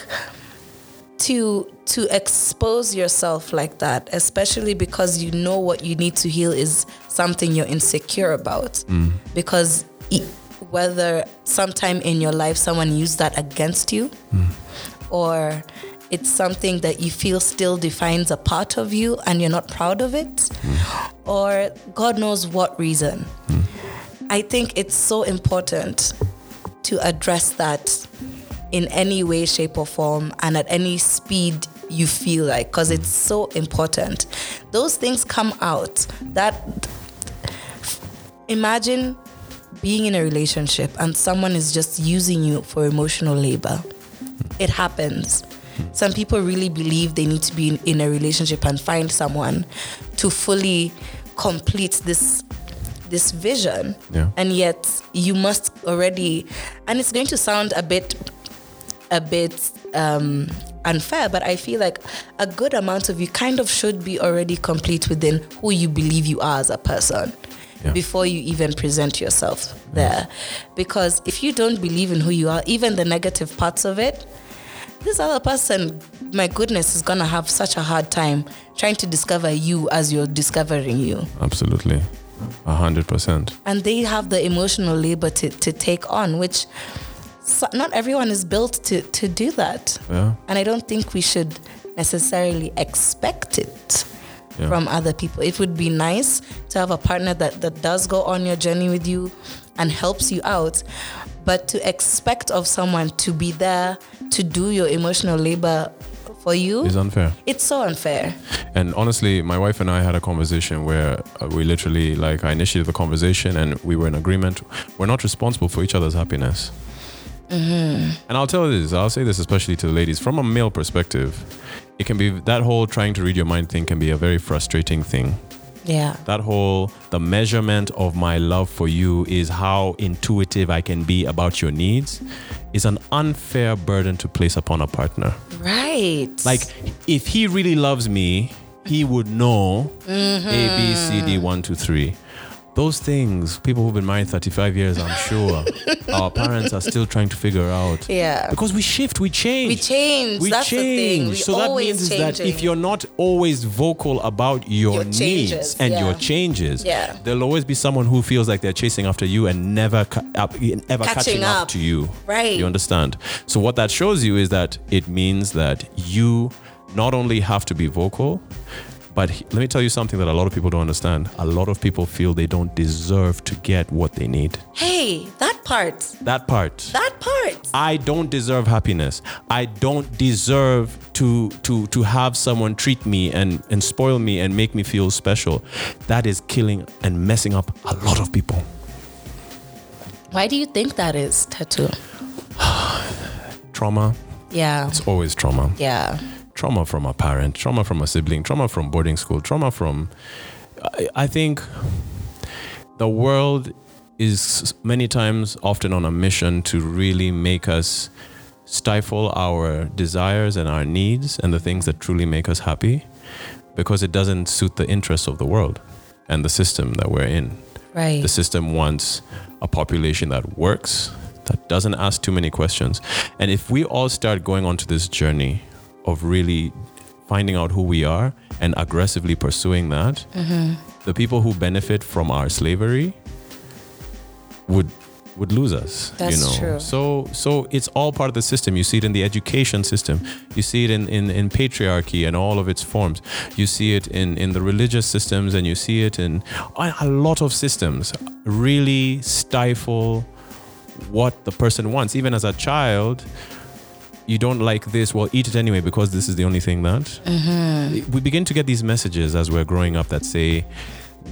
to to expose yourself like that, especially because you know what you need to heal is something you're insecure about. Mm. Because e- whether sometime in your life someone used that against you mm. Or it's something that you feel still defines a part of you and you're not proud of it or God knows what reason. I think it's so important to address that in any way, shape, or form, and at any speed you feel like, because it's so important. Those things come out. That imagine being in a relationship and someone is just using you for emotional labor. It happens. Some people really believe they need to be in, in a relationship and find someone to fully complete this this vision Yeah. and yet you must already and it's going to sound a bit a bit um, unfair but i feel like a good amount of you kind of should be already complete within who you believe you are as a person Yeah. before you even present yourself there because if you don't believe in who you are even the negative parts of it this other person my goodness is gonna have such a hard time trying to discover you as you're discovering you Absolutely. A hundred percent. and they have the emotional labor to, to take on which not everyone is built to, to do that Yeah. and i don't think we should necessarily expect it Yeah. from other people it would be nice to have a partner that, that does go on your journey with you and helps you out but to expect of someone to be there to do your emotional labor for you is unfair. it's so unfair And honestly, my wife and I had a conversation where uh, we literally, like, I initiated the conversation and we were in agreement. We're not responsible for each other's happiness. And I'll tell you this, I'll say this especially to the ladies. From a male perspective, it can be that whole trying to read your mind thing can be a very frustrating thing. yeah That whole, the measurement of my love for you is how intuitive I can be about your needs, is an unfair burden to place upon a partner. right Like, if he really loves me, he would know A, B, C, D, one, two, three. Those things, people who've been married 35 years, I'm sure, (laughs) our parents are still trying to figure out. Yeah. Because we shift, we change. We change. We That's the change. thing. We so that means is that if you're not always vocal about your, Your needs and yeah. your changes, Yeah. there'll always be someone who feels like they're chasing after you and never ca- up, ever Catching catching, up. up. to you. Right. You understand? So what that shows you is that it means that you not only have to be vocal, But he- let me tell you something that a lot of people don't understand. A lot of people feel they don't deserve to get what they need. Hey, that part. That part. That part. I don't deserve happiness. I don't deserve to to to have someone treat me and and spoil me and make me feel special. That is killing and messing up a lot of people. Why do you think that is, Tetu? (sighs) Trauma. Yeah. It's always trauma. Yeah. Trauma from a parent, trauma from a sibling, trauma from boarding school, trauma from I, I think the world is many times often on a mission to really make us stifle our desires and our needs and the things that truly make us happy because it doesn't suit the interests of the world and the system that we're in. Right. The system wants a population that works, that doesn't ask too many questions. And if we all start going onto this journey of really finding out who we are and aggressively pursuing that, the people who benefit from our slavery would would lose us. That's you know. true. So so it's all part of the system. You see it in the education system. You see it in, in, in patriarchy and all of its forms. You see it in, in the religious systems and you see it in a lot of systems really stifle what the person wants. Even as a child, you don't like this, well, eat it anyway because this is the only thing that. Mm-hmm. We begin to get these messages as we're growing up that say,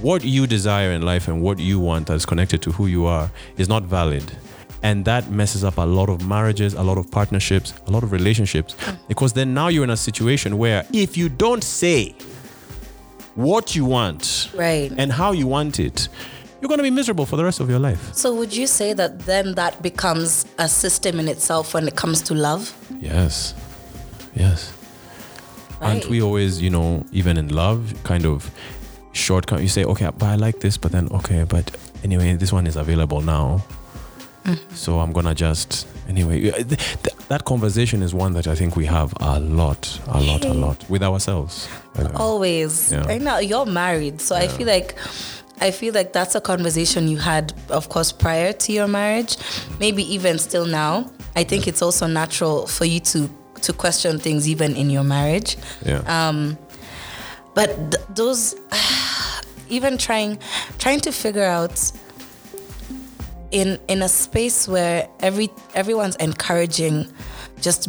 what you desire in life and what you want that's connected to who you are is not valid. And that messes up a lot of marriages, a lot of partnerships, a lot of relationships. Mm. Because then now you're in a situation where if you don't say what you want Right. and how you want it, you're going to be miserable for the rest of your life. So would you say that then that becomes a system in itself when it comes to love? Yes. Yes. Aren't we always, you know, even in love, kind of shortcut? You say, okay, but I like this, but then, okay, but anyway, this one is available now. So I'm going to just, anyway, th- th- that conversation is one that I think we have a lot, a lot, a lot (laughs) with ourselves. Uh, Always. Yeah. I know you're married, so I feel like I feel like that's a conversation you had, of course, prior to your marriage, maybe even still now. I think it's also natural for you to to question things even in your marriage. yeah. Um, but th- those, (sighs) even trying trying to figure out in in a space where every everyone's encouraging just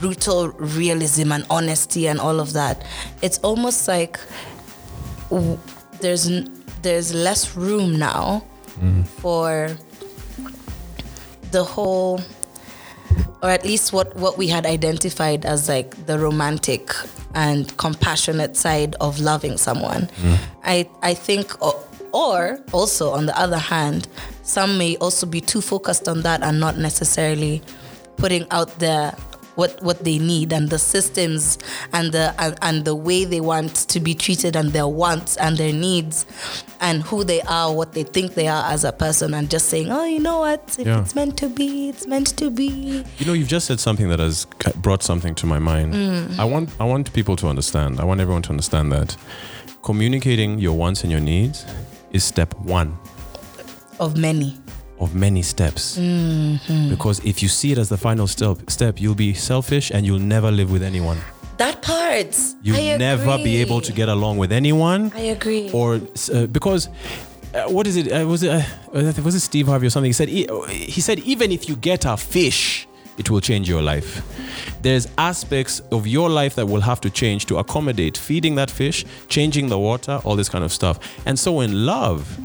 brutal realism and honesty and all of that it's almost like w- there's n- there's less room now mm. for the whole or at least what what we had identified as like the romantic and compassionate side of loving someone. Mm. I i think o- or also on the other hand some may also be too focused on that and not necessarily putting out there what what they need and the systems and the and, and the way they want to be treated and their wants and their needs and who they are what they think they are as a person and just saying oh you know what if Yeah. it's meant to be it's meant to be You know, you've just said something that has brought something to my mind. Mm. I want I want people to understand. I want everyone to understand that communicating your wants and your needs is step one of many of many steps. Because if you see it as the final step, step, you'll be selfish and you'll never live with anyone. that part You'll never be able to get along with anyone. i agree or uh, because uh, what is it? Uh, was it uh, was it Steve Harvey or something? He said e- he said even if you get a fish, it will change your life. There's aspects of your life that will have to change to accommodate feeding that fish, changing the water, all this kind of stuff. And so in love,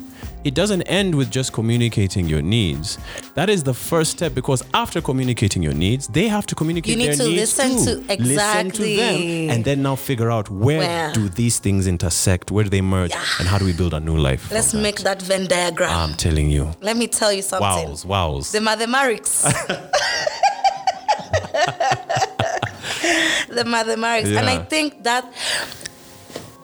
it doesn't end with just communicating your needs. That is the first step because after communicating your needs, they have to communicate You need their to needs listen too. to- Listen to exactly. them and then now figure out where, Where? do these things intersect, where do they merge, and how do we build a new life? let's that? make that venn diagram I'm telling you. let me tell you something Wows, wows. the mathematics (laughs) the mathematics and i think that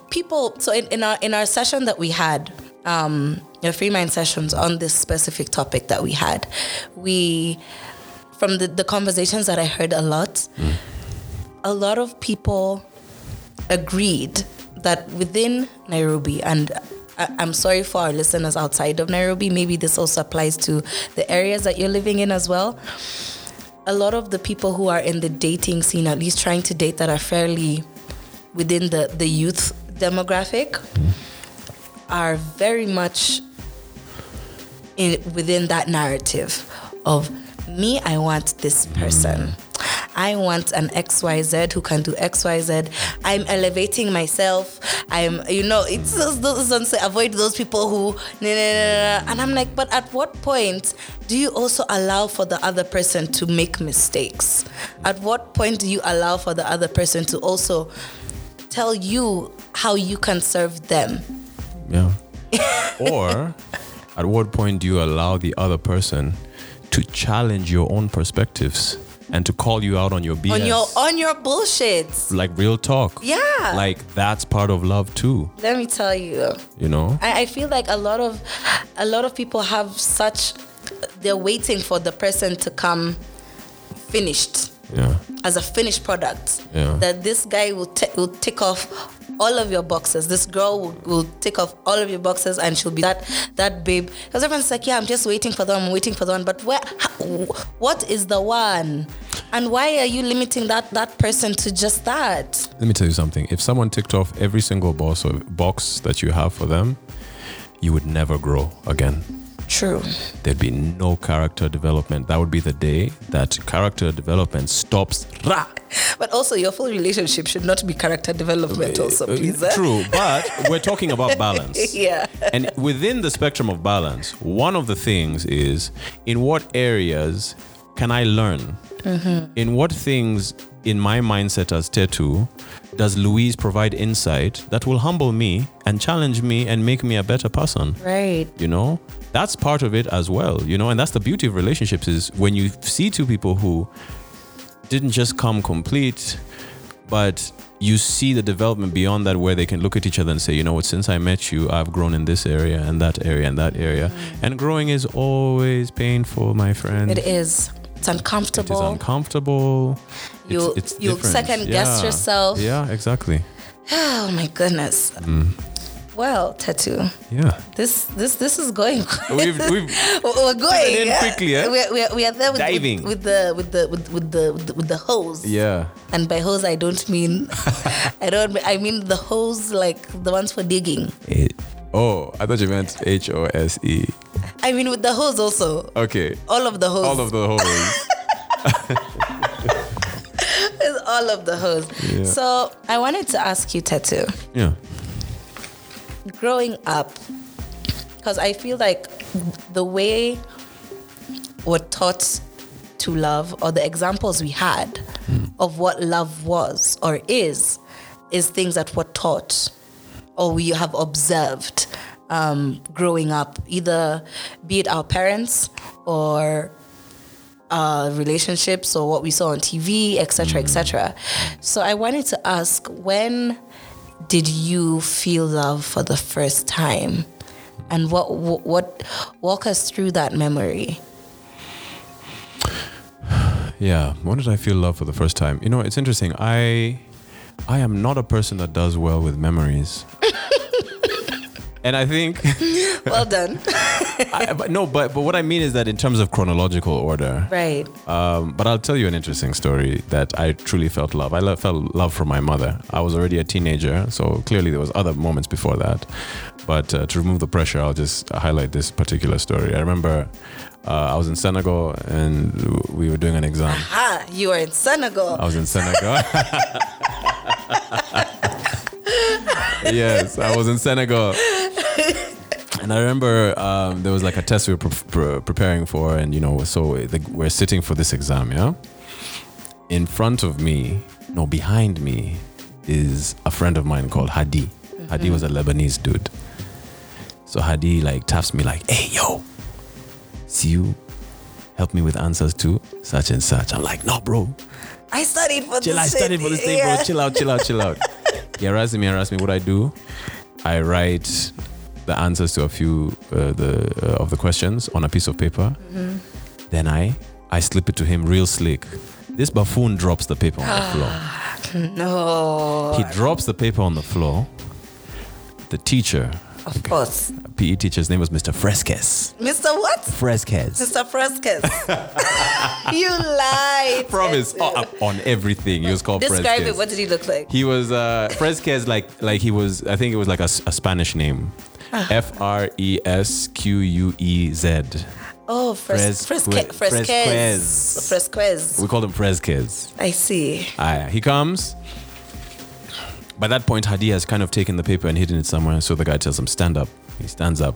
people so in, in our in our session that we had um your free mind sessions on this specific topic that we had we from the, the conversations that i heard a lot a lot of people agreed that within Nairobi, and I, I'm sorry for our listeners outside of Nairobi, maybe this also applies to the areas that you're living in as well. A lot of the people who are in the dating scene, at least trying to date, that are fairly within the, the youth demographic are very much in within that narrative of me I want this person. I want an XYZ who can do XYZ. I'm elevating myself. I'm, you know, it's those, those avoid those people who, nah, nah, nah. and I'm like, but at what point do you also allow for the other person to make mistakes? At what point do you allow for the other person to also tell you how you can serve them? Yeah. or at what point do you allow the other person to challenge your own perspectives and to call you out on your BS? On your on your bullshit. like real talk. Yeah. Like that's part of love too, Let me tell you. you know? I, I feel like a lot of a lot of people have such they're waiting for the person to come finished Yeah. as a finished product Yeah. that this guy will t- will tick off all of your boxes. This girl will, will tick off all of your boxes and she'll be that that babe. Because everyone's like yeah i'm just waiting for the one i'm waiting for the one but where how, what is the one? And why are you limiting that that person to just that? Let me tell you something. If someone ticked off every single box or box that you have for them, you would never grow again. True There'd be no character development. That would be the day that character development stops. Rah! but also your full relationship should not be character development also uh, please uh, eh? True, but we're talking about (laughs) balance. yeah And within the spectrum of balance, one of the things is in what areas can I learn? Mm-hmm. In what things in my mindset as Tetu does Louise provide insight that will humble me and challenge me and make me a better person? right You know, that's part of it as well, you know, and that's the beauty of relationships is when you see two people who didn't just come complete, but you see the development beyond that where they can look at each other and say, you know what, since I met you, I've grown in this area and that area and that area. And growing is always painful, my friend. it is it's It's uncomfortable. It is uncomfortable. You- you second guess Yeah. yourself. Yeah, exactly. (sighs) Oh my goodness. Mm. Well, Tetu. Yeah. This this this is going. We've, we've (laughs) we're going in yeah. quickly, eh? We're, we're, we are there with, Diving. with, with the with the with, with the with the with the hose. yeah. And by hose, I don't mean (laughs) I don't. I mean the hose like the ones for digging. It, oh, I thought you meant H O S E. I mean with the hose also. Okay. All of the hose. All of the holes. (laughs) It's all of the hose. Yeah. So I wanted to ask you, Tetu. yeah. Growing up because i feel like the way we're taught to love or the examples we had of what love was or is is things that were taught or we have observed um, growing up either be it our parents or uh, relationships or what we saw on tv etc etc so i wanted to ask when did you feel love for the first time and what what, what walk us through that memory Yeah. When did I feel love for the first time? You know, it's interesting. I I am not a person that does well with memories. (laughs) and I think well done (laughs) I, (laughs) but no, but but what I mean is that in terms of chronological order. right Um, but I'll tell you an interesting story that I truly felt love. I lo- felt love from my mother. I was already a teenager, so clearly there was other moments before that. But uh, to remove the pressure, I'll just highlight this particular story. I remember uh, I was in Senegal and we were doing an exam. ah you are in senegal I was in Senegal. (laughs) (laughs) yes, I was in Senegal. And I remember um, there was like a test we were pre- pre- preparing for, and you know, so the, we're sitting for this exam, yeah? In front of me, no, behind me, is a friend of mine called Hadi. Hadi was a Lebanese dude. So Hadi like taps me like, hey, yo, see you help me with answers to such and such. I'm like, no, bro, i studied for chill. this I studied for this thing, bro. (laughs) Chill out, chill out, chill out. he harassed me, harassed me. What I do, I write the answers to a few uh, the uh, of the questions on a piece of paper. Mm-hmm. Then I I slip it to him real slick. This buffoon drops the paper on the floor. (gasps) no He drops the paper on the floor. The teacher Of course. PE teacher's name was Mr. Fresquez. Mr. What? Fresquez. Mr. Fresquez. (laughs) you lied. Promise on, on everything. He was called Describe Fresquez. it. What did he look like? He was uh, Fresquez, like like he was. I think it was like a, a Spanish name. Ah. F R E S Q U E Z. Oh, fres- Fresque- Fresquez. Fresquez. Fresquez. We called him Fresquez. I see. Aye, he comes. By that point, Hadi has kind of taken the paper and hidden it somewhere. So the guy tells him, "Stand up." He stands up.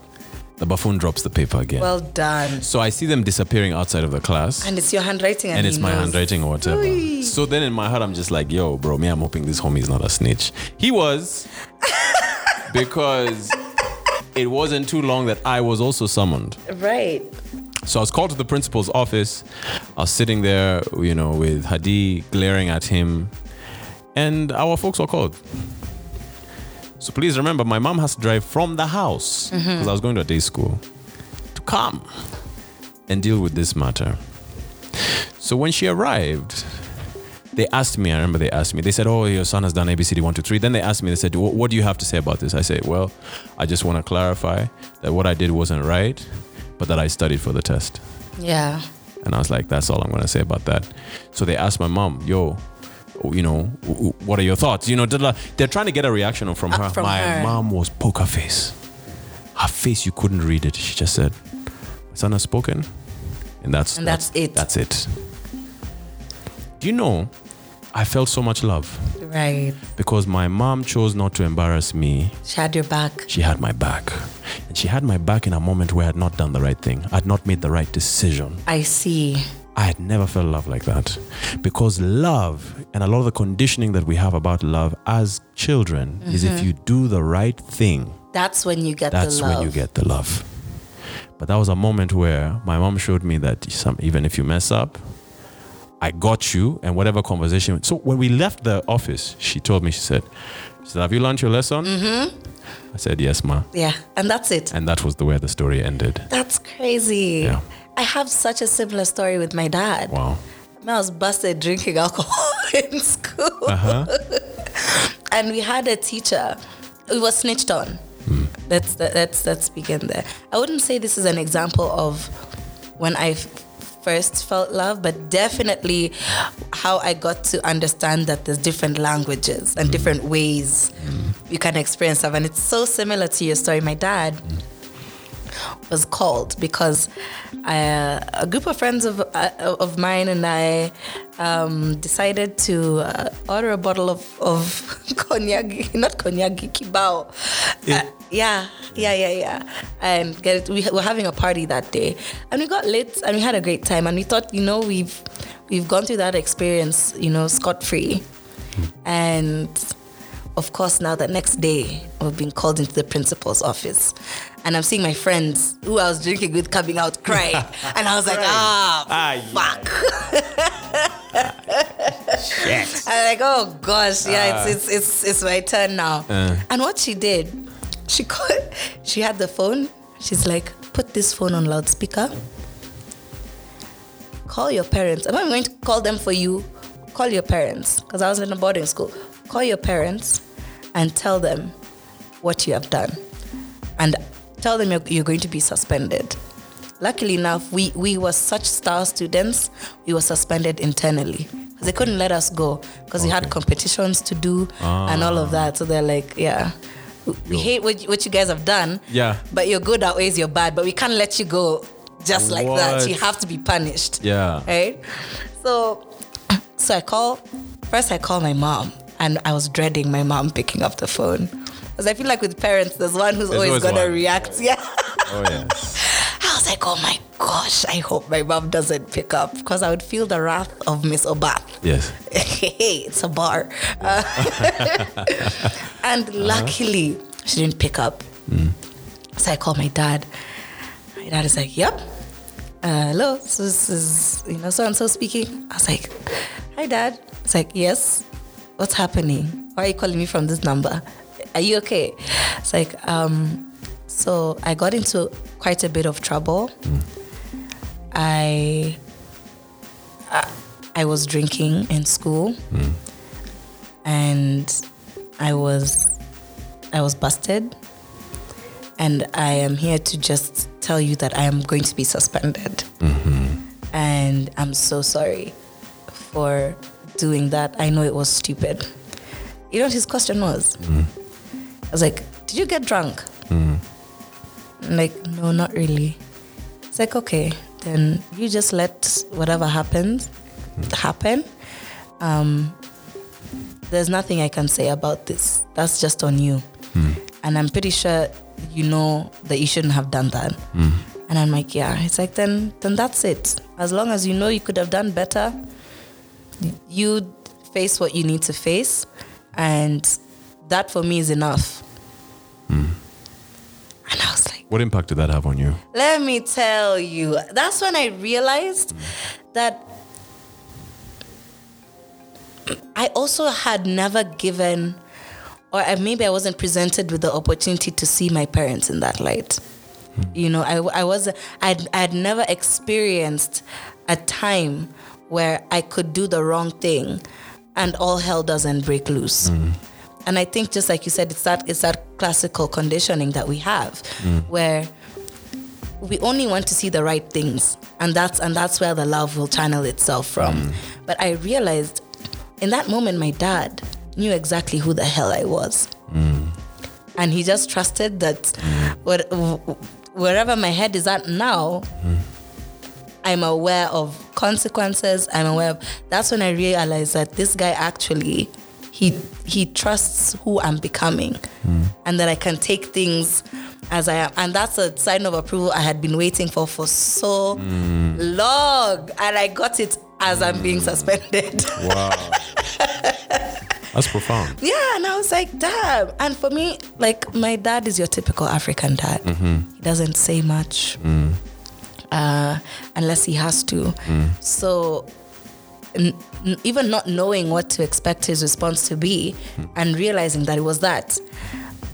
The buffoon drops the paper again. Well done. so I see them disappearing outside of the class. And it's your handwriting, and, and it's my knows. handwriting or whatever. Oy. So then in my heart, I'm just like, yo, bro, me, I'm hoping this homie is not a snitch. He was, (laughs) because it wasn't too long that I was also summoned. Right. So I was called to the principal's office. I was sitting there, you know, with Hadi glaring at him, and our folks were called. So please remember, my mom has to drive from the house mm-hmm. because I was going to a day school to come and deal with this matter. So when she arrived, they asked me, I remember they asked me, they said, Oh, your son has done ABCD 1, 2, 3. Then they asked me, they said, What do you have to say about this? I said, Well, I just want to clarify that what I did wasn't right, but that I studied for the test. Yeah. And I was like, That's all I'm going to say about that. So they asked my mom, Yo, Oh, you know, what are your thoughts? You know, they're trying to get a reaction from her. from my her. mom was poker face. Her face, you couldn't read it. She just said, My son has spoken. And that's, And that's it. That's it. Do you know, I felt so much love Right. because my mom chose not to embarrass me. She had your back. She had my back. And she had my back in a moment where I had not done the right thing. I had not made the right decision. I see. I had never felt love like that. Because love and a lot of the conditioning that we have about love as children is if you do the right thing, That's when you get that's the love. That's when you get the love. But that was a moment where my mom showed me that some, even if you mess up, I got you and whatever conversation. So when we left the office, she told me, she said, she said, Have you learned your lesson? Mm-hmm. I said, Yes, ma. Yeah. And that's it. And that was the way the story ended. That's crazy. Yeah. I have such a similar story with my dad. Wow. I was busted drinking (laughs) alcohol in school. Uh-huh. and we had a teacher who was snitched on. Hmm. Let's let's let's begin there. I wouldn't say this is an example of when I f- first felt love, but definitely how I got to understand that there's different languages and hmm. different ways hmm. you can experience love, and it's so similar to your story. My dad was called because uh, a group of friends of uh, of mine and I um, decided to uh, order a bottle of, of (laughs) cognac, not cognac, kibao. Uh, yeah, yeah, yeah, yeah. And get it. We were having a party that day, and we got lit, and we had a great time. And we thought, you know, we've we've gone through that experience, you know, scot free, and of course, now the next day, I've been called into the principal's office. And I'm seeing my friends who I was drinking with coming out crying. (laughs) and I was like, ah, Ah, fuck. (laughs) I'm like, oh gosh, yeah, it's, it's, it's, it's my turn now. And what she did, she called, (laughs) she had the phone. She's like, put this phone on loudspeaker. Call your parents. I'm not going to call them for you. Call your parents because I was in a boarding school. Call your parents and tell them what you have done, and tell them you're, you're going to be suspended. Luckily enough, we, we were such star students, we were suspended internally. They couldn't let us go because we had competitions to do and all of ah. that. So they're like, yeah, we- we hate what, you- what you guys have done. Yeah. But your good outweighs your bad. But we can't let you go just like that. You have to be punished. Yeah. Right? So, so I call, first I call my mom and I was dreading my mom picking up the phone. Because I feel like with parents, there's one who's There's always, always gonna one. react. Yeah. Oh, yes. (laughs) I was like, oh my gosh, I hope my mom doesn't pick up because I would feel the wrath of Miss Obath. Yes. (laughs) hey, it's a bar. Uh, (laughs) and luckily, she didn't pick up. So I called my dad. My dad is like, yep. Uh, hello, so this is, you know, so and so speaking. I was like, hi, dad. It's like, yes. What's happening? Why are you calling me from this number? Are you okay? It's like, um, so I got into quite a bit of trouble. I I was drinking in school, and I was I was busted, and I am here to just tell you that I am going to be suspended. And I'm so sorry for doing that. I know it was stupid. You know what his question was? Mm. I was like, Did you get drunk? Mm. I'm like, No, not really. It's like, Okay, then you just let whatever happens mm. happen. Um, there's nothing I can say about this. That's just on you. And I'm pretty sure you know that you shouldn't have done that. And I'm like, yeah. It's like then then that's it. As long as you know you could have done better, you face what you need to face. And that for me is enough. Hmm. And I was like, What impact did that have on you? let me tell you. That's when I realized hmm. that I also had never given, or maybe I wasn't presented with the opportunity to see my parents in that light. Hmm. You know, I, I was, I'd, I'd never experienced a time where I could do the wrong thing and all hell doesn't break loose. Mm. And I think just like you said, it's that it's that classical conditioning that we have mm. where we only want to see the right things and that's and that's where the love will channel itself from. Mm. But i realized in that moment my dad knew exactly who the hell i was. And he just trusted that what, wherever my head is at now i'm aware of consequences. I'm aware of that's when i realized that this guy actually he he trusts who i'm becoming hmm. and that i can take things as i am. And that's a sign of approval i had been waiting for for so hmm. long. And i got it as i'm being hmm. suspended. (laughs) Wow. That's profound. yeah and i was like damn. And for me like my dad is your typical african dad. Mm-hmm. He doesn't say much mm. Uh, unless he has to. Mm. So n- n- even not knowing what to expect his response to be mm. and realizing that it was that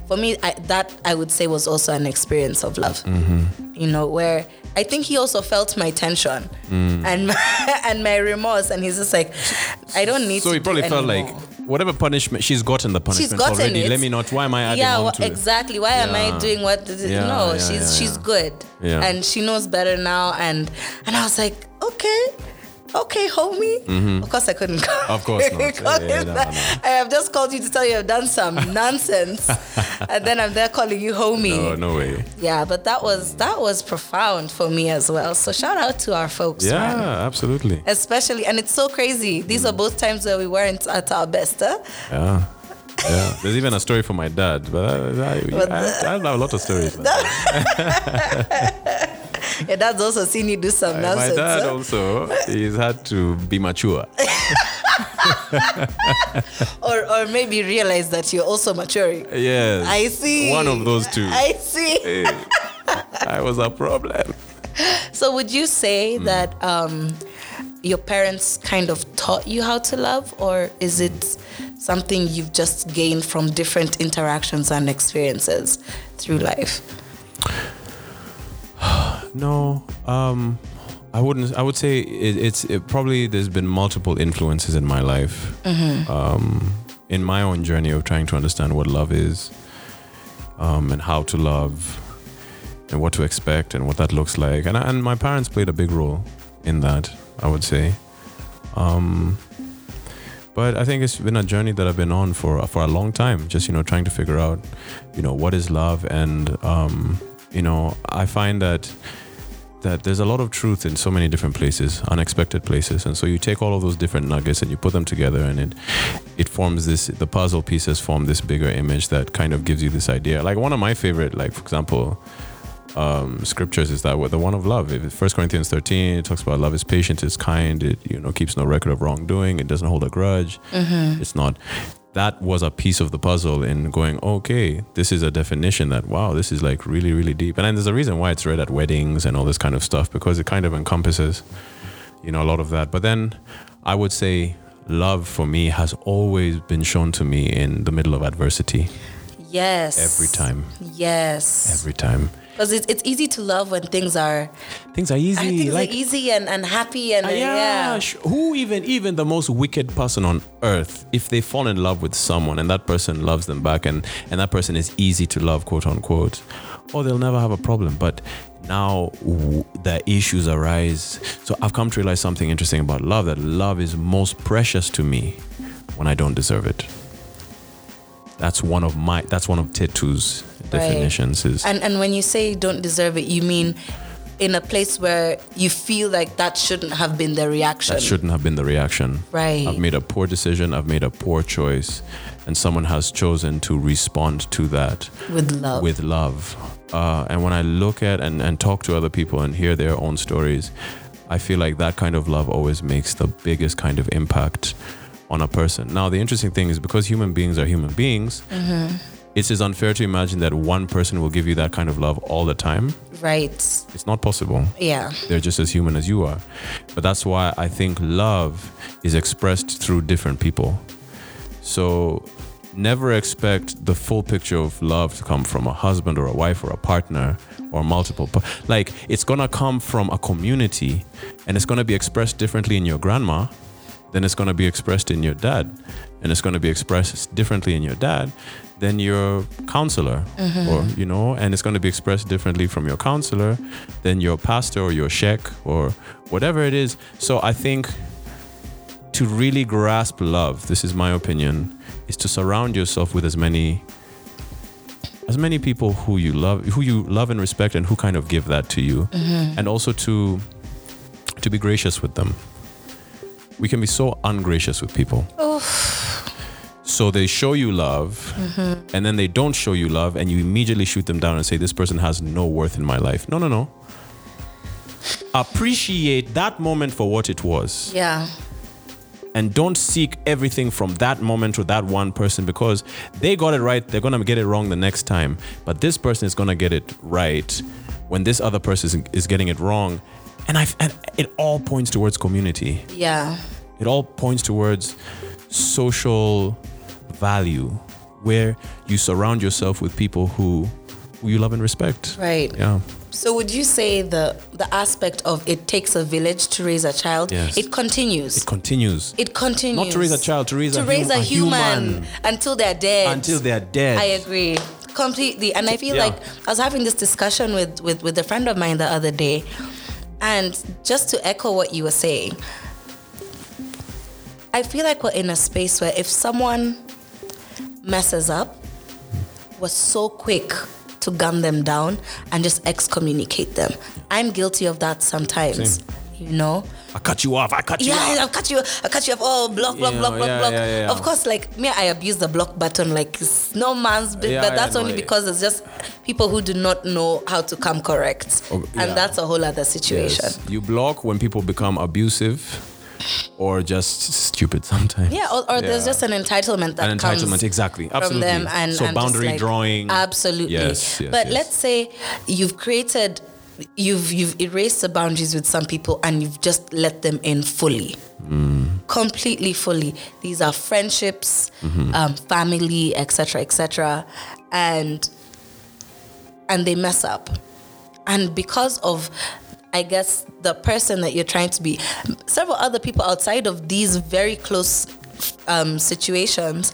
for me I, that i would say was also an experience of love. Mm-hmm. You know where i think he also felt my tension mm. and (laughs) my, and my remorse. And he's just like i don't need So to he probably felt anymore. like whatever punishment she's gotten the punishment gotten already. it. Let me not. Why am I adding yeah, on to it? exactly. Why am I doing what? Yeah, no, yeah, she's yeah, she's yeah. good, Yeah. and she knows better now. And and I was like, okay, okay, homie. Of course, I couldn't. Call Mm-hmm. Of course not. (laughs) Yeah, yeah, no, no. I have just called you to tell you I've done some (laughs) nonsense, and then I'm there calling you homie. No, no way. Yeah, but that was that was profound for me as well. So shout out to our folks, Yeah, man. absolutely. Especially, and it's so crazy. These are both times where we weren't at our best. Huh? Yeah. Yeah. There's even a story for my dad, but I, I, I, I have a lot of stories. (laughs) (laughs) Your dad's also seen you do some nonsense. my dad huh? also, he's had to be mature. (laughs) or or maybe realize that you're also maturing. Yes. I see. One of those two. I see. (laughs) I was a problem. So would you say Hmm. that um, your parents kind of taught you how to love, or is it something you've just gained from different interactions and experiences through life? No, um, I wouldn't. I would say it, it's it probably there's been multiple influences in my life, um, in my own journey of trying to understand what love is, um, and how to love, and what to expect, and what that looks like. And I- and my parents played a big role in that. I would say. Um, but I think it's been a journey that I've been on for for a long time. Just you know, trying to figure out, you know, what is love, and um, you know, I find that that there's a lot of truth in so many different places, unexpected places, and so you take all of those different nuggets and you put them together, and it it forms this. The puzzle pieces form this bigger image that kind of gives you this idea. Like one of my favorite, like for example, um, scriptures is that the one of love. If First Corinthians 13 it talks about love is patient, it's kind, it you know keeps no record of wrongdoing, it doesn't hold a grudge. It's not. That was a piece of the puzzle in going. Okay, this is a definition that wow, this is like really really deep. And then there's a reason why it's read at weddings and all this kind of stuff because it kind of encompasses, you know, a lot of that. But then I would say love for me has always been shown to me in the middle of adversity. Yes. Every time. Yes. Every time. Because it's, it's easy to love when things are Things are easy. things like are easy and, and happy and Uh, yeah, yeah. who even even the most wicked person on earth, if they fall in love with someone and that person loves them back and and that person is easy to love, quote unquote, oh, they'll never have a problem. But now w- the issues arise. So I've come to realize something interesting about love that love is most precious to me when I don't deserve it. That's one of my that's one of Tetu's definitions is And and when you say don't deserve it, you mean in a place where you feel like that shouldn't have been the reaction. that shouldn't have been the reaction. Right. I've made a poor decision, I've made a poor choice, and someone has chosen to respond to that with love. with love. Uh, and when I look at and, and talk to other people and hear their own stories, I feel like that kind of love always makes the biggest kind of impact on a person. Now, the interesting thing is because human beings are human beings, mm-hmm. it is unfair to imagine that one person will give you that kind of love all the time. right. It's not possible. Yeah. They're just as human as you are. But that's why I think love is expressed through different people. So never expect the full picture of love to come from a husband or a wife or a partner or multiple. pa- Like it's going to come from a community and it's going to be expressed differently in your grandma than it's going to be expressed in your dad. And it's going to be expressed differently in your dad than your counselor. Mm-hmm. Or you know and it's going to be expressed differently from your counselor than your pastor or your sheikh or whatever it is. So i think to really grasp love this is my opinion is to surround yourself with as many as many people who you love who you love and respect and who kind of give that to you. Mm-hmm. And also to to be gracious with them we can be so ungracious with people. So they show you love mm-hmm. and then they don't show you love and you immediately shoot them down and say this person has no worth in my life. No no no. Appreciate that moment for what it was. Yeah. and don't seek everything from that moment or that one person because they got it right they're going to get it wrong the next time. But this person is going to get it right when this other person is, is getting it wrong and i and it all points towards community Yeah. it all points towards social value where you surround yourself with people who who you love and respect Right. yeah So would you say the the aspect of it takes a village to raise a child? Yes. It continues. it continues It continues. not to raise a child to raise to a, raise hum- a, human, until they're dead. until they're dead I agree completely, and I feel Yeah. like I was having this discussion with, with with a friend of mine the other day, and just to echo what you were saying, I feel like we're in a space where if someone messes up, we're so quick to gun them down and just excommunicate them. I'm guilty of that sometimes. Same. You know, i cut you off i cut you yeah, off I'll cut you. I'll cut you off. Oh, block, block, You block, know, block, yeah, block. yeah, yeah. Of course, like me, I abuse the block button like it's no man's business. Yeah, but that's no, only yeah. because it's just people who do not know how to come correct, Oh, yeah. and that's a whole other situation. Yes. You block when people become abusive or just stupid sometimes. Yeah, or, or there's just an entitlement that An comes entitlement, exactly. from Absolutely. them, and so and boundary like- drawing. Absolutely. Yes, yes, but yes. let's say you've created, you've you've erased the boundaries with some people, and you've just let them in fully. Mm. Completely, fully. These are friendships, Mm-hmm. um, family, etc., etc., and and they mess up, and because of I guess the person that you're trying to be, several other people outside of these very close um, situations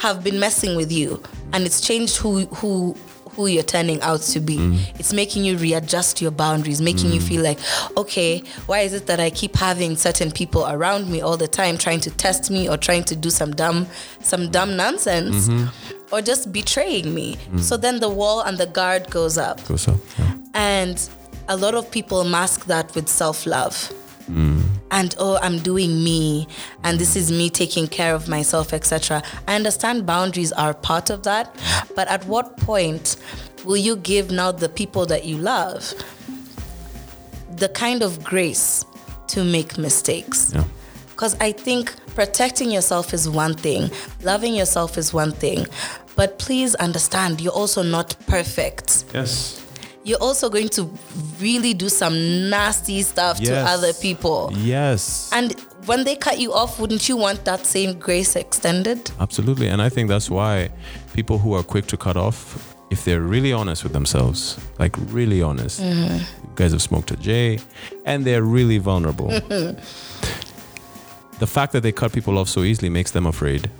have been messing with you, and it's changed who who who you're turning out to be. Mm. It's making you readjust your boundaries, making you mm. feel like, okay, why is it that I keep having certain people around me all the time trying to test me or trying to do some dumb some dumb nonsense? Mm-hmm. Or just betraying me. Mm. So then the wall and the guard goes up. Goes up. Yeah. And a lot of people mask that with self love. And oh, I'm doing me, and this is me taking care of myself, etc. I understand boundaries are part of that, but at what point will you give now the people that you love the kind of grace to make mistakes? Yeah. Because I think protecting yourself is one thing, loving yourself is one thing, but please understand you're also not perfect Yes. You're also going to really do some nasty stuff to other people. Yes. And when they cut you off, wouldn't you want that same grace extended? Absolutely. And I think that's why people who are quick to cut off, if they're really honest with themselves, like really honest, Mm-hmm. you guys have smoked a J and they're really vulnerable. (laughs) the fact that they cut people off so easily makes them afraid.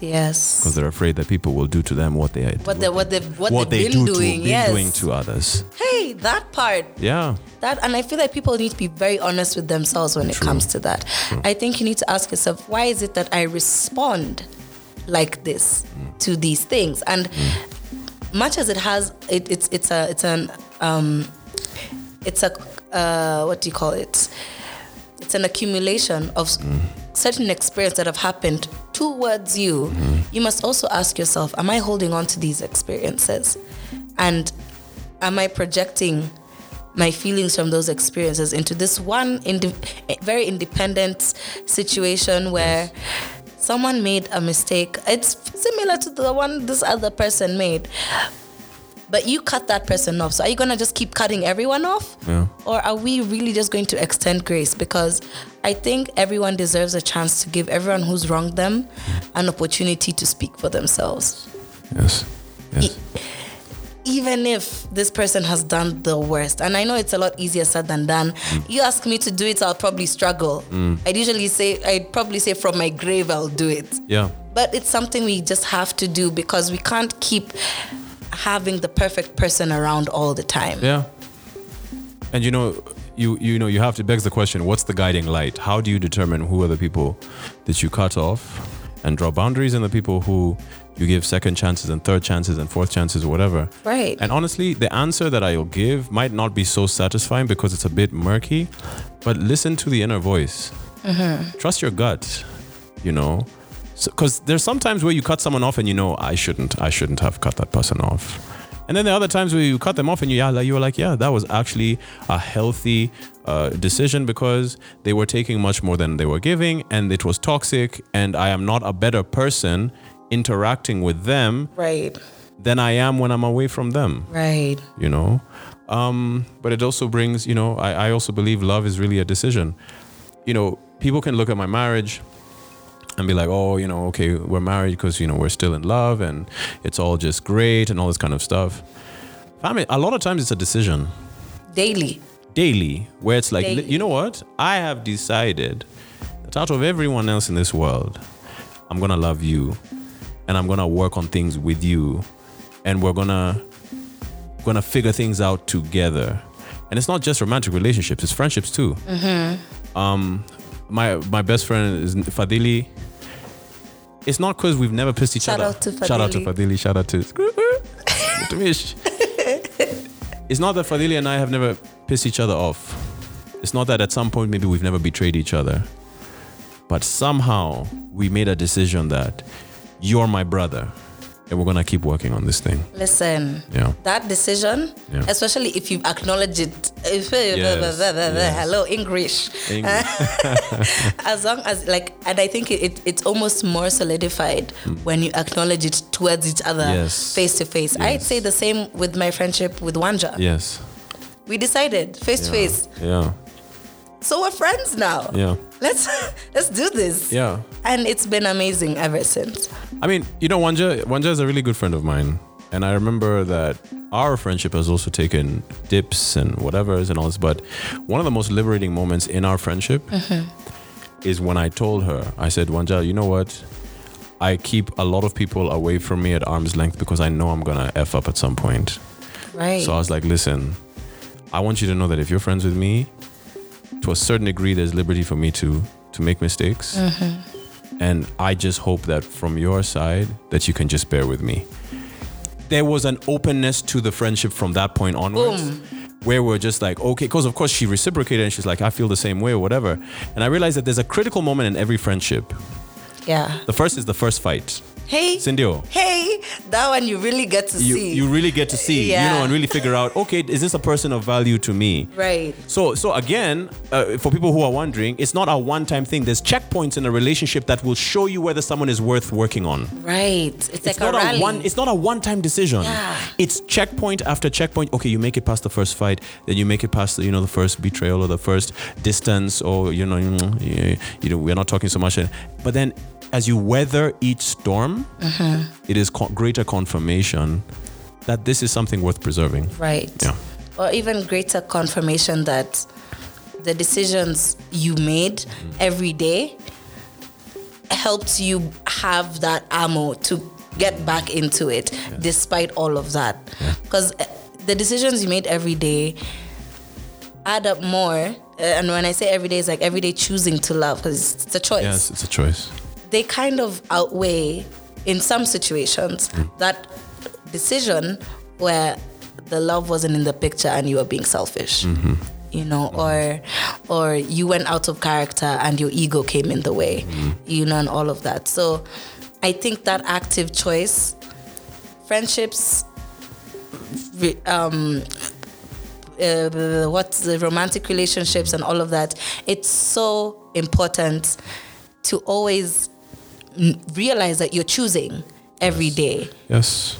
Yes. because they're afraid that people will do to them what they what they what they what, what they've they been do doing. to yes. doing to others. hey, that part. Yeah. That and I feel like people need to be very honest with themselves when it comes to that. I think you need to ask yourself, why is it that I respond like this to these things? And much as it has it, it's it's a it's an um it's a uh, what do you call it? It's an accumulation of s certain experience that have happened towards you. Mm-hmm. You must also ask yourself, am I holding on to these experiences? And am I projecting my feelings from those experiences into this one indi- eh, very independent situation where someone made a mistake? It's similar to the one this other person made. But you cut that person off. So are you gonna just keep cutting everyone off? Yeah. Or are we really just going to extend grace? Because I think everyone deserves a chance to give everyone who's wronged them an opportunity to speak for themselves. Yes. Yes. Even if this person has done the worst, and I know it's a lot easier said than done. Mm. You ask me to do it, I'll probably struggle. Mm. I'd usually say, I'd probably say from my grave, I'll do it. Yeah. But it's something we just have to do because we can't keep having the perfect person around all the time. Yeah. And you know, you you know, you have to begs the question: What's the guiding light? How do you determine who are the people that you cut off and draw boundaries, and the people who you give second chances and third chances and fourth chances or whatever? Right. And honestly, the answer that I'll give might not be so satisfying because it's a bit murky. But listen to the inner voice. Mm-hmm. Trust your gut. You know, because there's sometimes where you cut someone off and you know I shouldn't, I shouldn't have cut that person off. And then there are other times where you cut them off and you, yeah, like, you were like, yeah, that was actually a healthy uh, decision because they were taking much more than they were giving and it was toxic. And I am not a better person interacting with them right. than I am when I'm away from them Right. you know um, but it also brings you know I, I also believe love is really a decision you know people can look at my marriage and be like oh you know okay we're married because you know we're still in love and it's all just great and all this kind of stuff. Family a lot of times it's a decision. Daily. daily where it's like Daily. you know what? I have decided that out of everyone else in this world i'm gonna love you and i'm gonna work on things with you and we're gonna gonna figure things out together. And it's not just romantic relationships it's friendships too. Um my my best friend is fadili it's not because we've never pissed each Shout other out to shout out to Fadili. fadili shout out to (laughs) it's not that Fadili and I have never pissed each other off. It's not that at some point maybe we've never betrayed each other. But somehow we made a decision that you're my brother and we're going to keep working on this thing. Listen. Yeah. That decision, Yeah. especially if you acknowledge it, Yes, hello English, English. (laughs) as long as like, and I think it, it it's almost more solidified hmm. when you acknowledge it towards each other. Face to face. I'd say the same with my friendship with Wanja. yes. We decided face to face, Yeah. so we're friends now. Yeah. Let's (laughs) let's do this. Yeah. And it's been amazing ever since. I mean, you know, Wanja, Wanja is a really good friend of mine. And I remember that our friendship has also taken dips and whatever's and all this. But one of the most liberating moments in our friendship mm-hmm. is when I told her, I said, Wanja, you know what? I keep a lot of people away from me at arm's length because I know I'm going to F up at some point. Right. So I was like, listen, I want you to know that if you're friends with me, to a certain degree, there's liberty for me to to make mistakes. Mm-hmm. And I just hope that from your side that you can just bear with me. There was an openness to the friendship from that point onwards. Where we're just like, okay, because of course she reciprocated and she's like, I feel the same way or whatever. And I realized that there's a critical moment in every friendship. yeah. The first is the first fight. Hey. Cindio, Hey, that one you really get to you, see. you really get to see, you know, and really figure out, okay, is this a person of value to me? right. So, so again, uh, for people who are wondering, it's not a one-time thing. There's checkpoints in a relationship that will show you whether someone is worth working on. Right. It's, It's like not a a one. It's not a one-time decision. Yeah. It's checkpoint after checkpoint. Okay, you make it past the first fight, then you make it past, the, you know, the first betrayal or the first distance, or you know, you, you know, we're not talking so much. But then, as you weather each storm, it is co- greater confirmation that this is something worth preserving. right. Yeah. Or even greater confirmation that the decisions you made Mm. every day helped you have that ammo to get back into it despite all of that because the decisions you made every day add up more Uh, and when i say every day it's like every day choosing to love because it's a choice Yes, it's a choice. They kind of outweigh in some situations that decision where the love wasn't in the picture and you were being selfish you know or or you went out of character and your ego came in the way you know and all of that. So i think that active choice friendships um uh, what's the romantic relationships and all of that it's so important to always realize that you're choosing every day. Yes.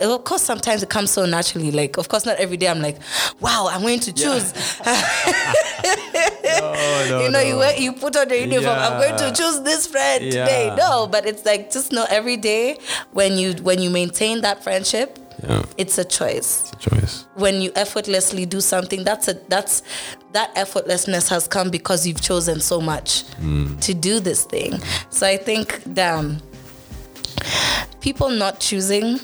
of course sometimes it comes so naturally. Like of course not every day i'm like wow i'm going to choose. (laughs) (laughs) Oh, no, you know you wear, you put on the uniform i'm going to choose this friend. Today no but it's like just know every day when you when you maintain that friendship Yeah. it's a choice. It's a choice. when you effortlessly do something that's a that's that effortlessness has come because you've chosen so much mm. to do this thing. So i think damn people not choosing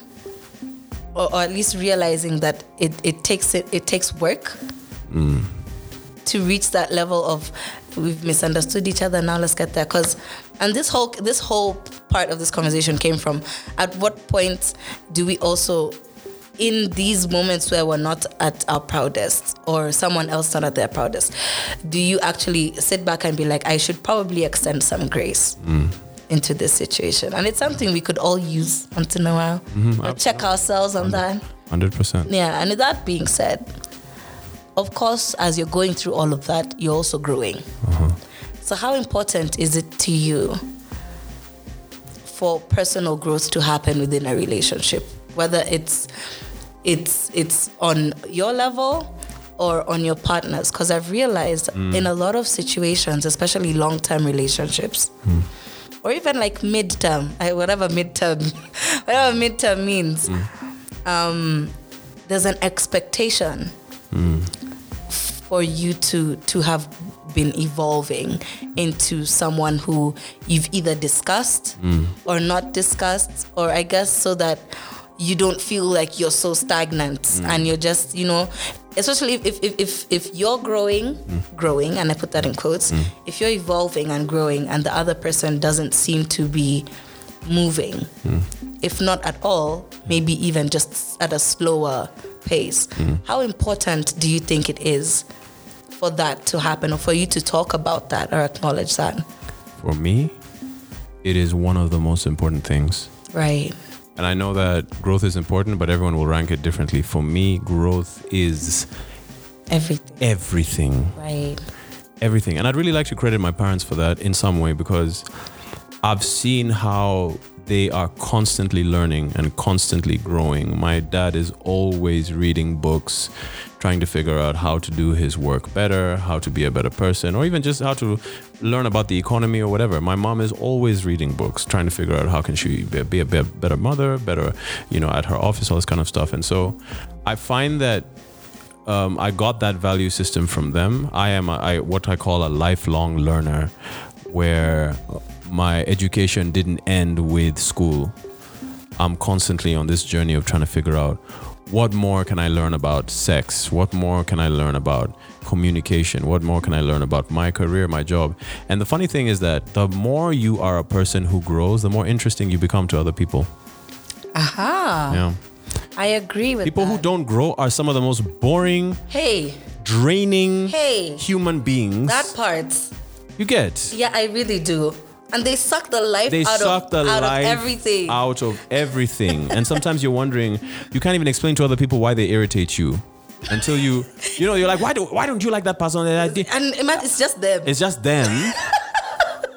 or, or at least realizing that it, it takes it it takes work mm. to reach that level of we've misunderstood each other now let's get there. Because and this whole this whole part of this conversation came from at what point do we also in these moments where we're not at our proudest or someone else not at their proudest do you actually sit back and be like i should probably extend some grace mm. into this situation? And it's something we could all use once in a while. Mm-hmm. Or check ourselves on that. Hundred percent. yeah, and that being said, of course, as you're going through all of that, you're also growing. Uh-huh. So, how important is it to you for personal growth to happen within a relationship, whether it's it's it's on your level or on your partners? Because I've realized mm. in a lot of situations, especially long-term relationships. Mm. Or even like midterm, I- whatever midterm, (laughs) whatever midterm means mm. um, there's an expectation for you to to have been evolving into someone who you've either discussed or not discussed, or I guess so that you don't feel like you're so stagnant mm. and you're just you know especially if if, if, if, you're growing mm. growing and i put that in quotes mm. if you're evolving and growing and the other person doesn't seem to be moving if not at all maybe even just at a slower pace how important do you think it is for that to happen or for you to talk about that or acknowledge that? For me, it is one of the most important things. right And I know that growth is important, but everyone will rank it differently. For me, growth is everything everything. right everything. And I'd really like to credit my parents for that in some way because I've seen how they are constantly learning and constantly growing. My dad is always reading books, trying to figure out how to do his work better, how to be a better person, or even just how to learn about the economy or whatever. My mom is always reading books, trying to figure out how can she be be a better mother, better, you know, at her office, all this kind of stuff. And so I find that um, I got that value system from them. I am a, I, what I call a lifelong learner, where my education didn't end with school. I'm constantly on this journey of trying to figure out what more can I learn about sex? What more can I learn about communication? What more can I learn about my career, my job? And the funny thing is that the more you are a person who grows, the more interesting you become to other people. aha Yeah. i agree with that. People who don't grow are some of the most boring, hey draining Hey. human beings that part you get. yeah i really do and they suck the life They out, suck of, the out life of everything out of (laughs) everything. and sometimes you're wondering, you can't even explain to other people why they irritate you until you, you know, you're like, why, do, why don't you like that person? And it's just them It's just them. (laughs)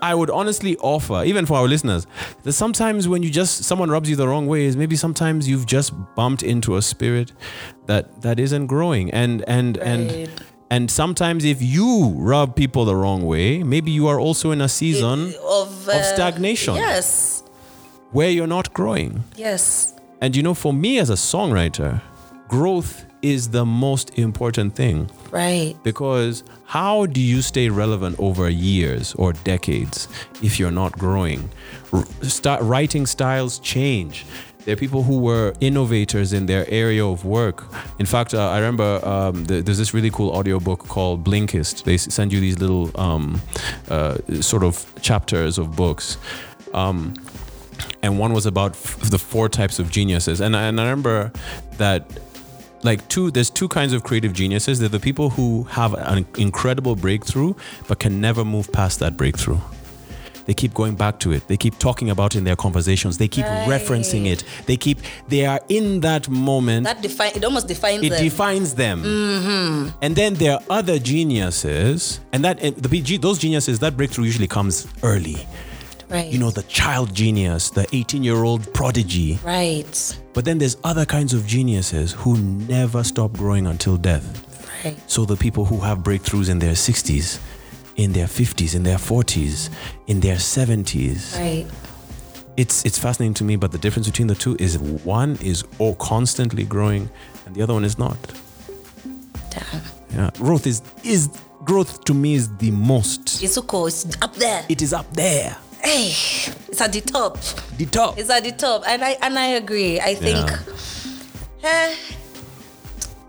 I would honestly offer, even for our listeners, that sometimes when you just someone rubs you the wrong way, is maybe sometimes you've just bumped into a spirit that that isn't growing, and and Right. and and sometimes if you rub people the wrong way, maybe you are also in a season of, uh, stagnation. yes where you're not growing. yes And you know, for me as a songwriter, growth is the most important thing Right. because how do you stay relevant over years or decades if you're not growing? R- start writing styles change. There are people who were innovators in their area of work. In fact, uh, I remember um, th- there's this really cool audiobook called Blinkist. They send you these little um, uh, sort of chapters of books. Um, and one was about f- the four types of geniuses. And, and I remember that like two there's two kinds of creative geniuses they're the people who have an incredible breakthrough but can never move past that breakthrough they keep going back to it they keep talking about it in their conversations they keep referencing it they keep they are in that moment That define it almost defines it them. defines them mm-hmm. and then there are other geniuses and that and the BG those geniuses that breakthrough usually comes early right. you know the child genius the 18 year old prodigy Right. but then there's other kinds of geniuses who never stop growing until death. Right. So the people who have breakthroughs in their 60s, in their 50s, in their 40s, in their 70s. Right. It's it's fascinating to me, but the difference between the two is one is all constantly growing and the other one is not. Damn. Yeah. Growth is is growth to me is the most. It's so cool. It's up there. It is up there. hey, it's at the top. The top. It's at the top, and I and I agree. I think, eh,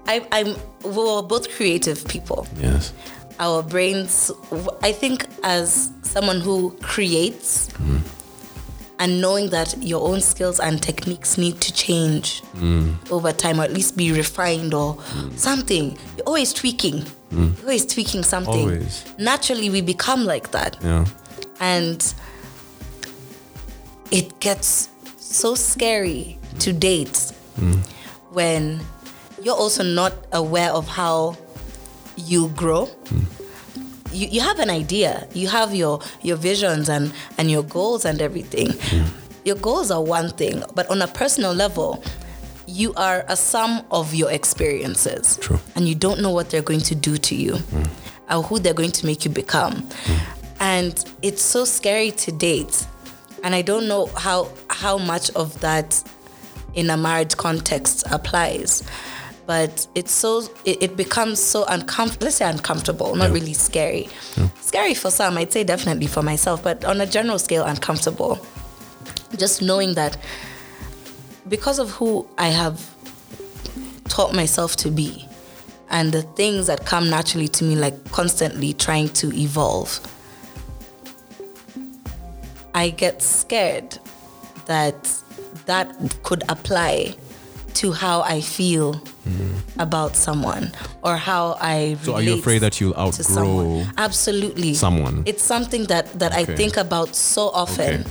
I I'm we're both creative people. yes. Our brains. I think as someone who creates. And knowing that your own skills and techniques need to change over time, or at least be refined or something. You're always tweaking. You're always tweaking something. Always. Naturally, we become like that Yeah. and it gets so scary to date mm. when you're also not aware of how you grow you, you have an idea you have your your visions and and your goals and everything. Hmm. Your goals are one thing but on a personal level you are a sum of your experiences. True. and you don't know what they're going to do to you hmm. or who they're going to make you become. Hmm. And it's so scary to date and i don't know how how much of that in a marriage context applies but it's so it, it becomes so uncomfortable let's say uncomfortable not Yeah. really scary. Scary for some i'd say definitely for myself but on a general scale uncomfortable. Just knowing that because of who i have taught myself to be and the things that come naturally to me like constantly trying to evolve i get scared that that could apply to how i feel about someone or how i So are you afraid that you'll to someone. outgrow absolutely someone? it's something that that i think about so often Okay.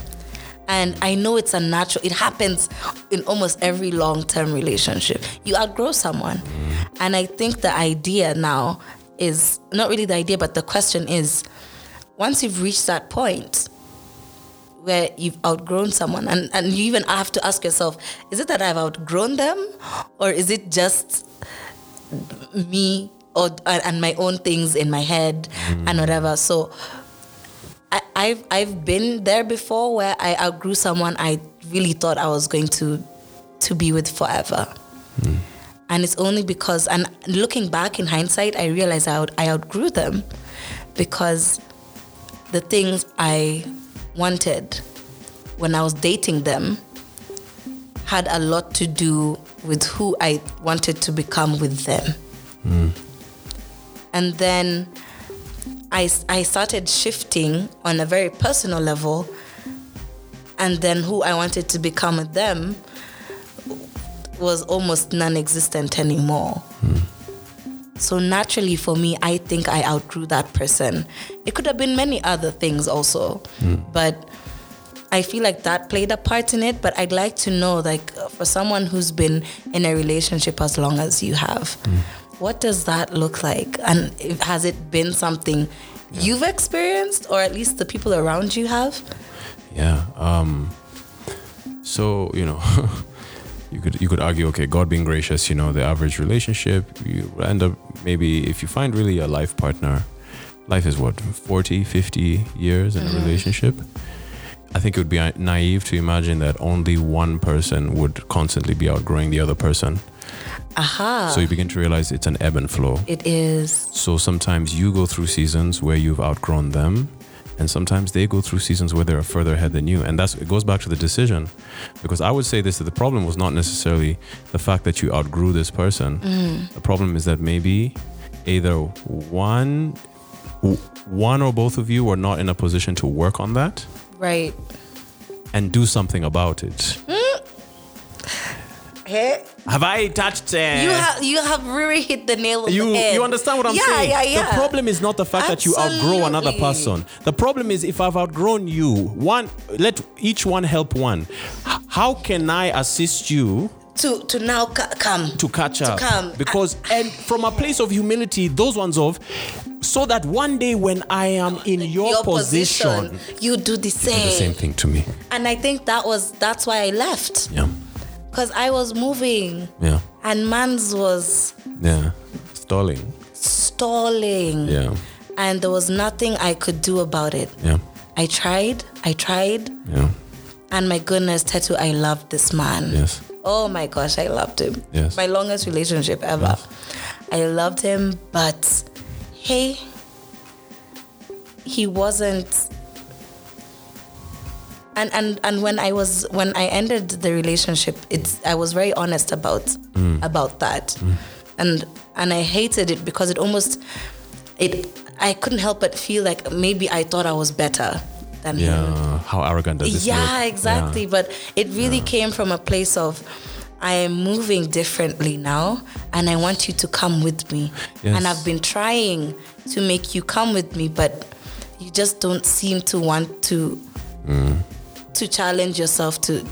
and i know it's a natural it happens in almost every long-term relationship you outgrow someone mm. and i think the idea now is not really the idea but the question is once you've reached that point where you've outgrown someone and, and you even have to ask yourself is it that i've outgrown them or is it just me or and my own things in my head and whatever so I, I've I've been there before where I outgrew someone I really thought I was going to to be with forever. Hmm. And it's only because and looking back in hindsight I realized I, out, I outgrew them because the things I wanted when I was dating them had a lot to do with who I wanted to become with them. And then I, I started shifting on a very personal level. And then who I wanted to become with them was almost non existent anymore. So naturally, for me, I think I outgrew that person. It could have been many other things also, but I feel like that played a part in it. But I'd like to know, like, for someone who's been in a relationship as long as you have, what does that look like? And has it been something you've experienced, or at least the people around you have? Yeah. Um, so you know, (laughs) you could you could argue, okay, God being gracious, you know, the average relationship, you end up maybe if you find really a life partner, life is what 40, 50 years in a mm-hmm. relationship. I think it would be naive to imagine that only one person would constantly be outgrowing the other person. Aha. So you begin to realize it's an ebb and flow. it is. So sometimes you go through seasons where you've outgrown them, and sometimes they go through seasons where they're further ahead than you. And that's it goes back to the decision. Because I would say this that the problem was not necessarily the fact that you outgrew this person. Mm. The problem is that maybe either one one or both of you were not in a position to work on that Right. and do something about it. Mm. Hey, Have I touched uh, you have you have really hit the nail on you the head. you understand what I'm yeah, saying? Yeah, yeah, The problem is not the fact that you outgrow another person. The problem is if I've outgrown you, one let each one help one. How can I assist you to to now ca- come to catch up? come. Because and from a place of humility, those ones of so that one day when I am in your, position, you do the do same. the same thing to me. And I think that was that's why I left Yeah. Because I was moving Yeah. and man's was Yeah. Stalling. stalling. Yeah. And there was nothing I could do about it. Yeah. I tried, I tried, Yeah. and my goodness, Tetu, I loved this man. Yes. Oh my gosh, I loved him. Yes. My longest relationship ever. I loved him, but hey, he wasn't and and and when I was when I ended the relationship, it's I was very honest about mm. about that. Mm. And and I hated it because it almost it I couldn't help but feel like maybe I thought I was better than him. Yeah. How arrogant does this Yeah, look? exactly. But it really came from a place of I am moving differently now and I want you to come with me. Yes. And I've been trying to make you come with me, but you just don't seem to want to mm. To challenge yourself to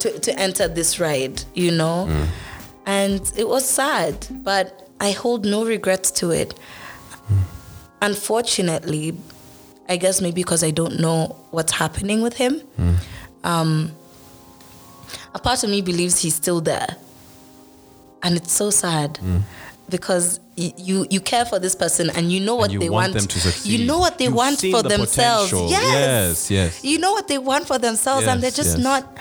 to, to enter this ride, you know? Mm. And it was sad, but I hold no regrets to it. Mm. Unfortunately, I guess maybe because I don't know what's happening with him. Mm. Um, a part of me believes he's still there, and it's so sad because y- you you care for this person and you know what you they want want. them to succeed. You know what they You've want for the themselves. potential. Yes, Yes, yes. You know what they want for themselves, and they're just yes. not.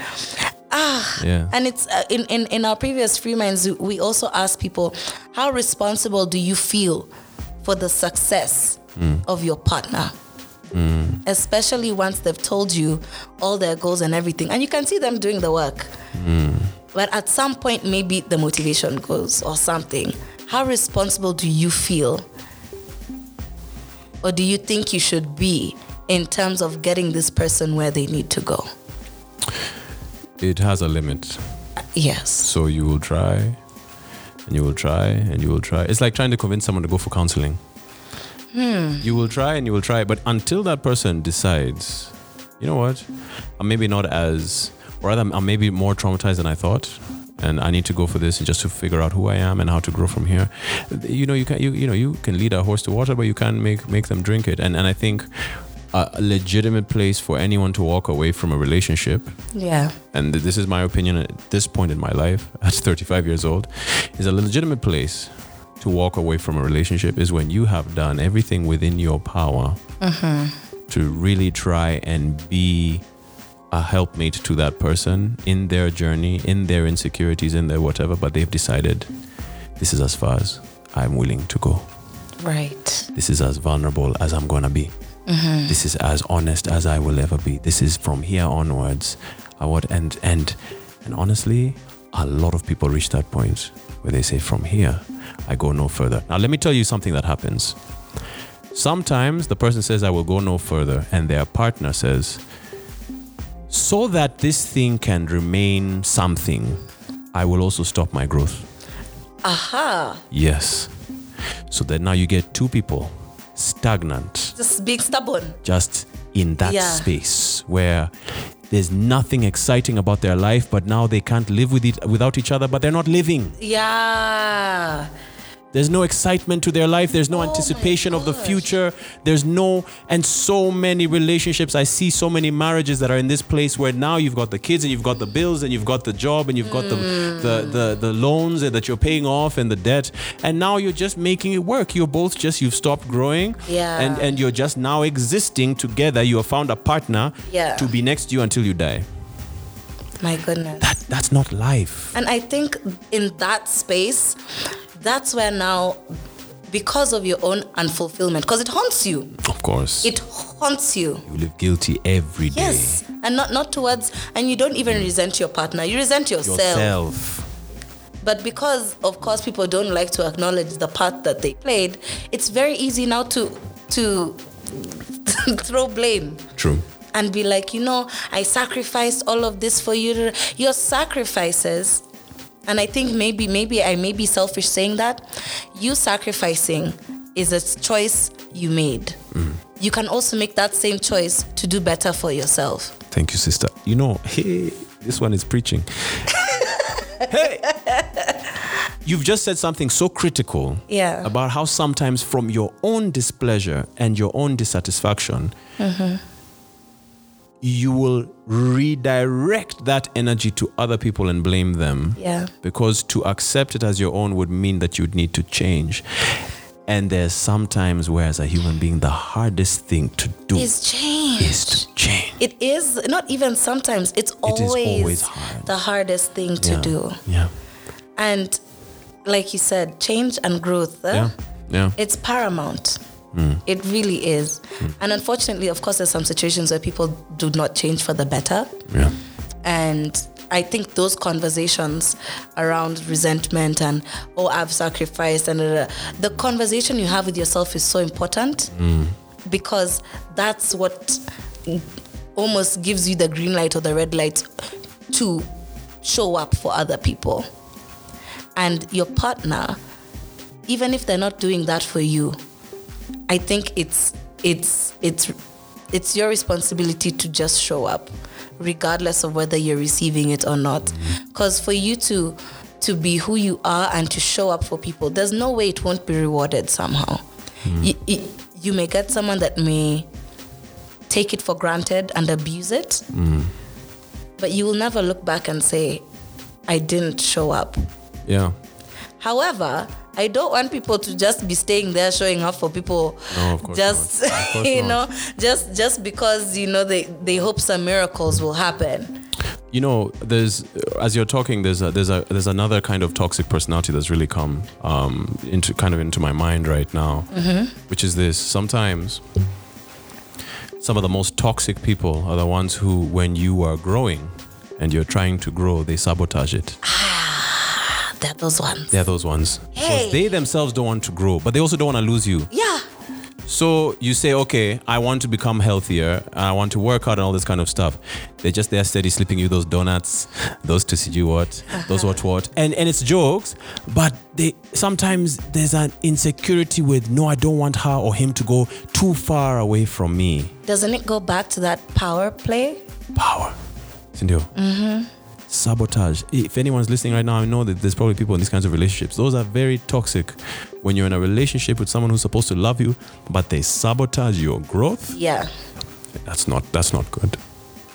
Ah, Yeah. and it's uh, in, in in our previous free minds we also ask people how responsible do you feel for the success of your partner especially once they've told you all their goals and everything and you can see them doing the work but at some point maybe the motivation goes or something how responsible do you feel or do you think you should be in terms of getting this person where they need to go It has a limit. Uh, yes So you will try and you will try and you will try. It's like trying to convince someone to go for counseling. Hmm. You will try and you will try, but until that person decides, you know what, I'm maybe not as, or rather, I'm maybe more traumatized than I thought. And I need to go for this and just to figure out who I am and how to grow from here. You know, you can you you know you can lead a horse to water, but you can't make make them drink it. And and I think a legitimate place for anyone to walk away from a relationship yeah and this is my opinion at this point in my life, (laughs) at 35 years old, is a legitimate place to walk away from a relationship is when you have done everything within your power mm-hmm. to really try and be Uh, a helpmate to that person in their journey, in their insecurities, in their whatever, but they've decided this is as far as I'm willing to go. right This is as vulnerable as I'm gonna be. Mm-hmm. This is as honest as I will ever be. This is from here onwards. Uh, I would and and and honestly, a lot of people reach that point where they say, "From here, I go no further." Now, let me tell you something that happens. Sometimes the person says, "I will go no further," and their partner says, "So that this thing can remain something, I will also stop my growth." aha Yes. So that now you get two people stagnant, just being stubborn just in that Yeah. space where there's nothing exciting about their life, but now they can't live with it without each other, but they're not living. yeah There's no excitement to their life. There's no Oh anticipation of the future. There's no, and so many relationships. I see so many marriages that are in this place where now you've got the kids and you've got the bills and you've got the job and you've got the, the, mm. the, the loans that you're paying off and the debt. And now you're just making it work. You're both just, you've stopped growing. Yeah. And, and you're just now existing together. You have found a partner Yeah. to be next to you until you die. My goodness. That that's not life. And I think in that space, that's where now, because of your own unfulfillment, because it haunts you, Of course. it haunts you. you live guilty every day. Yes, and not not towards, and you don't even resent your partner. You resent yourself. Yourself. But because, of course, people don't like to acknowledge the part that they played, it's very easy now to to (laughs) throw blame True. and be like, you know, I sacrificed all of this for you. Your sacrifices, and I think maybe maybe I may be selfish saying that, you sacrificing is a choice you made. Mm. You can also make that same choice to do better for yourself. Thank you, sister. You know, hey, this one is preaching. (laughs) hey, you've just said something so critical Yeah. about how sometimes from your own displeasure and your own dissatisfaction, mm-hmm. You will redirect that energy to other people and blame them. Yeah. Because to accept it as your own would mean that you'd need to change. And there's sometimes where, as a human being, the hardest thing to do Is change. is to change. It is not even sometimes. It's is always, always hard. the hardest thing to yeah. do. Yeah. And like you said, change and growth. eh? Yeah. Yeah. It's paramount. Mm. It really is. Mm. And unfortunately, of course, there's some situations where people do not change for the better. Yeah. And I think those conversations around resentment and, oh, I've sacrificed, and uh, the conversation you have with yourself is so important mm. because that's what almost gives you the green light or the red light to show up for other people. And your partner, even if they're not doing that for you, I think it's it's it's it's your responsibility to just show up, regardless of whether you're receiving it or not. Because for you to to be who you are and to show up for people, there's no way it won't be rewarded somehow. Hmm. You, you, you may get someone that may take it for granted and abuse it, hmm. but you will never look back and say, "I didn't show up." Yeah. However, I don't want people to just be staying there showing up for people No, just not. Of (laughs) course you not. know just just because you know they they hope some miracles will happen. You know, there's as you're talking, there's a, there's a there's another kind of toxic personality that's really come um, into kind of into my mind right now, which is this. Sometimes, some of the most toxic people are the ones who, when you are growing and you're trying to grow, they sabotage it. They're those ones. They're those ones. Hey. Because they themselves don't want to grow, but they also don't want to lose you. Yeah. So you say, okay, I want to become healthier. I want to work out and all this kind of stuff. They're just there steady slipping you those donuts, those to see you what, those (laughs) what what, and and it's jokes. But they sometimes there's an insecurity with no, I don't want her or him to go too far away from me. Doesn't it go back to that power play? Power, Cindy. Sabotage. If anyone's listening right now, I know that there's probably people in these kinds of relationships. Those are very toxic. When you're in a relationship with someone who's supposed to love you, but they sabotage your growth, Yeah. that's not that's not good.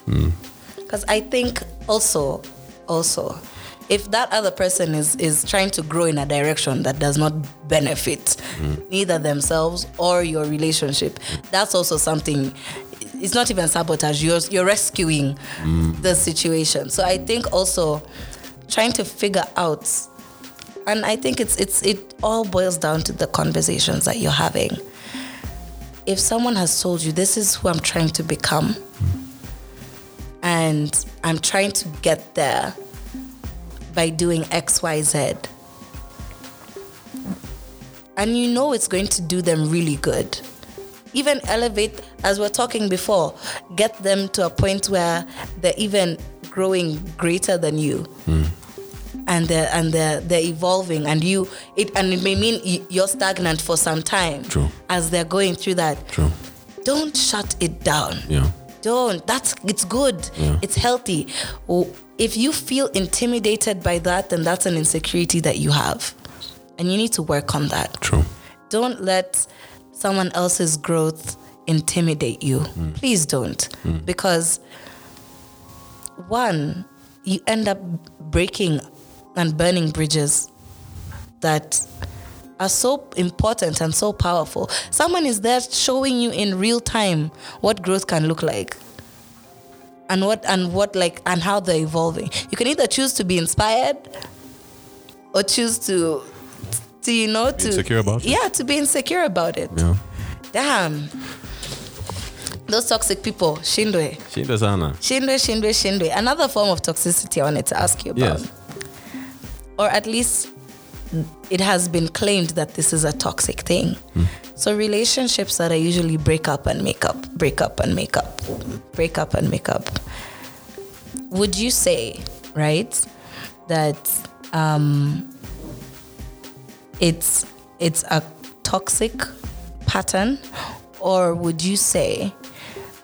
Hmm. Because I think also, also, if that other person is is trying to grow in a direction that does not benefit hmm. neither themselves or your relationship, that's also something. It's not even sabotage. You're you're rescuing mm. the situation. So I think also trying to figure out, and I think it's it's it all boils down to the conversations that you're having. If someone has told you this is who I'm trying to become, and I'm trying to get there by doing X, Y, Z. And you know it's going to do them really good. Even elevate, as we are talking before, get them to a point where they're even growing greater than you. Hmm. And they're and they're they're evolving, and you it and it may mean you're stagnant for some time. True. As they're going through that, True. don't shut it down Yeah. don't that's it's good Yeah. it's healthy if you feel intimidated by that then that's an insecurity that you have and you need to work on that True. don't let someone else's growth intimidate you mm. please don't mm. because one you end up breaking and burning bridges that are so important and so powerful. Someone is there showing you in real time what growth can look like. and what and what like and how they're evolving. You can either choose to be inspired or choose to to you know to insecure about it? yeah to be insecure about it. Yeah. Damn. Those toxic people, shindwe. Shinda sana. Shindwe, shindwe, shindwe. Another form of toxicity I wanted to ask you about. Yes. Or at least it has been claimed that this is a toxic thing. So relationships that are usually break up and make up, break up and make up, break up and make up. Would you say, right, that um, it's it's a toxic pattern, or would you say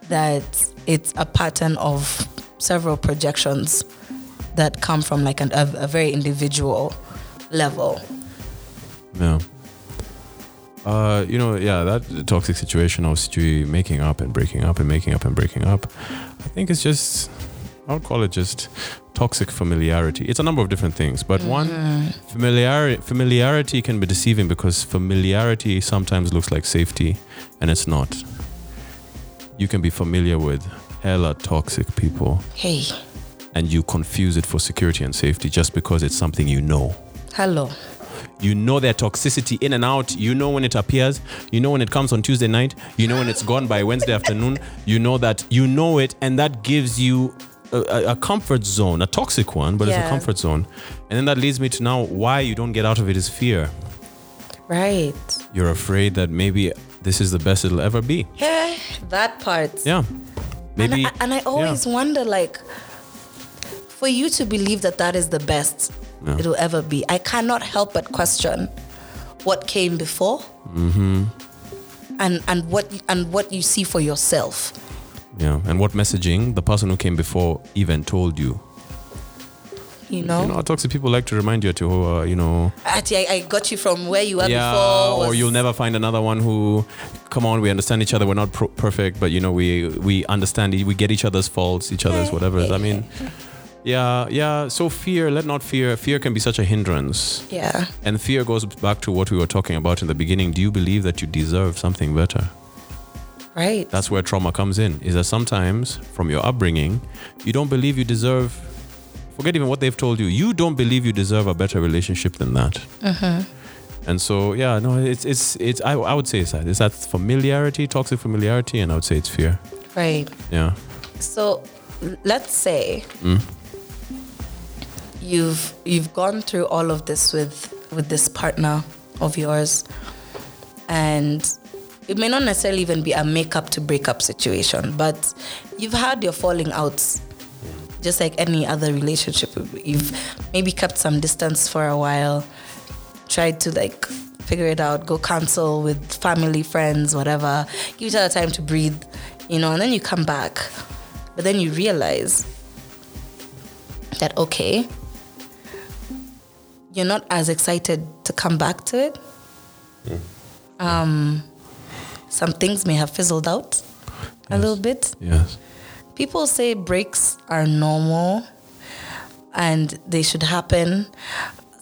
that it's a pattern of several projections that come from like an, a, a very individual level? Yeah. Uh, you know, yeah, that toxic situation of making up and breaking up and making up and breaking up, I think it's just, I would call it just toxic familiarity. It's a number of different things, but mm-hmm. one, familiarity, familiarity can be deceiving because familiarity sometimes looks like safety, and it's not. You can be familiar with hella toxic people, Hey, and you confuse it for security and safety just because it's something you know. hello. You know their toxicity in and out. You know when it appears. You know when it comes on Tuesday night. You know when it's gone by Wednesday afternoon. You know that you know it, and that gives you a, a- comfort zone, a toxic one, but it's a comfort zone. And then that leads me to now why you don't get out of it is fear. Right. You're afraid that maybe this is the best it'll ever be. Yeah, (laughs) that part. Yeah. Maybe. And I, and I always wonder, like, for you to believe that that is the best Yeah. it'll ever be, I cannot help but question what came before, Mm-hmm. and and what and what you see for yourself. Yeah. And what messaging the person who came before even told you. You know, You know, toxic people like to remind you to, uh, you know, I, I got you from where you were yeah, before. or you'll never find another one who, come on, we understand each other. We're not pro- perfect, but you know, we we understand. We get each other's faults, each other's whatever. I mean, yeah, yeah. So fear, let not fear. Fear can be such a hindrance, Yeah. and fear goes back to what we were talking about in the beginning. Do you believe that you deserve something better? Right. That's where trauma comes in. Is that sometimes from your upbringing, you don't believe you deserve. Forget even what they've told you. You don't believe you deserve a better relationship than that. Uh-huh. And so, yeah, no, it's it's it's. I, I would say it's that. It's that familiarity, toxic familiarity, and I would say it's fear. right. Yeah. So let's say Mm. you've you've gone through all of this with with this partner of yours and it may not necessarily even be a make up to break up situation, but you've had your falling outs just like any other relationship. You've maybe kept some distance for a while, tried to like figure it out, go counsel with family, friends, whatever, give each other time to breathe, you know, and then you come back. But then you realize that, okay, you're not as excited to come back to it. Um, some things may have fizzled out a little bit Yes. people say breaks are normal and they should happen.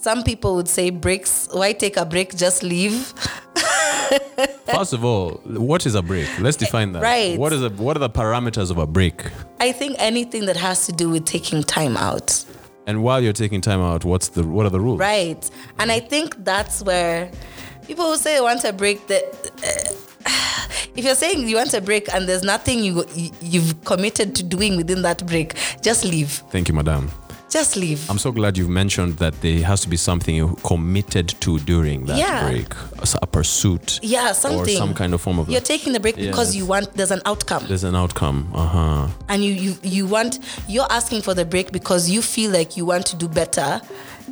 Some people would say breaks, why take a break, just leave. (laughs) First of all, what is a break? Let's define that. Right. What is a what are the parameters of a break? I think anything that has to do with taking time out. And while you're taking time out, what's the what are the rules? Right. And I think that's where people who say they want a break that (sighs) if you're saying you want a break and there's nothing you you- you've committed to doing within that break, just leave. Thank you, madam. Just leave. I'm so glad you've mentioned that there has to be something you committed to during that Yeah. break, a pursuit, yeah, something, or some kind of form of. You're taking the break because Yes. you want there's an outcome. there's an outcome. Uh huh. and you, you you want you're asking for the break because you feel like you want to do better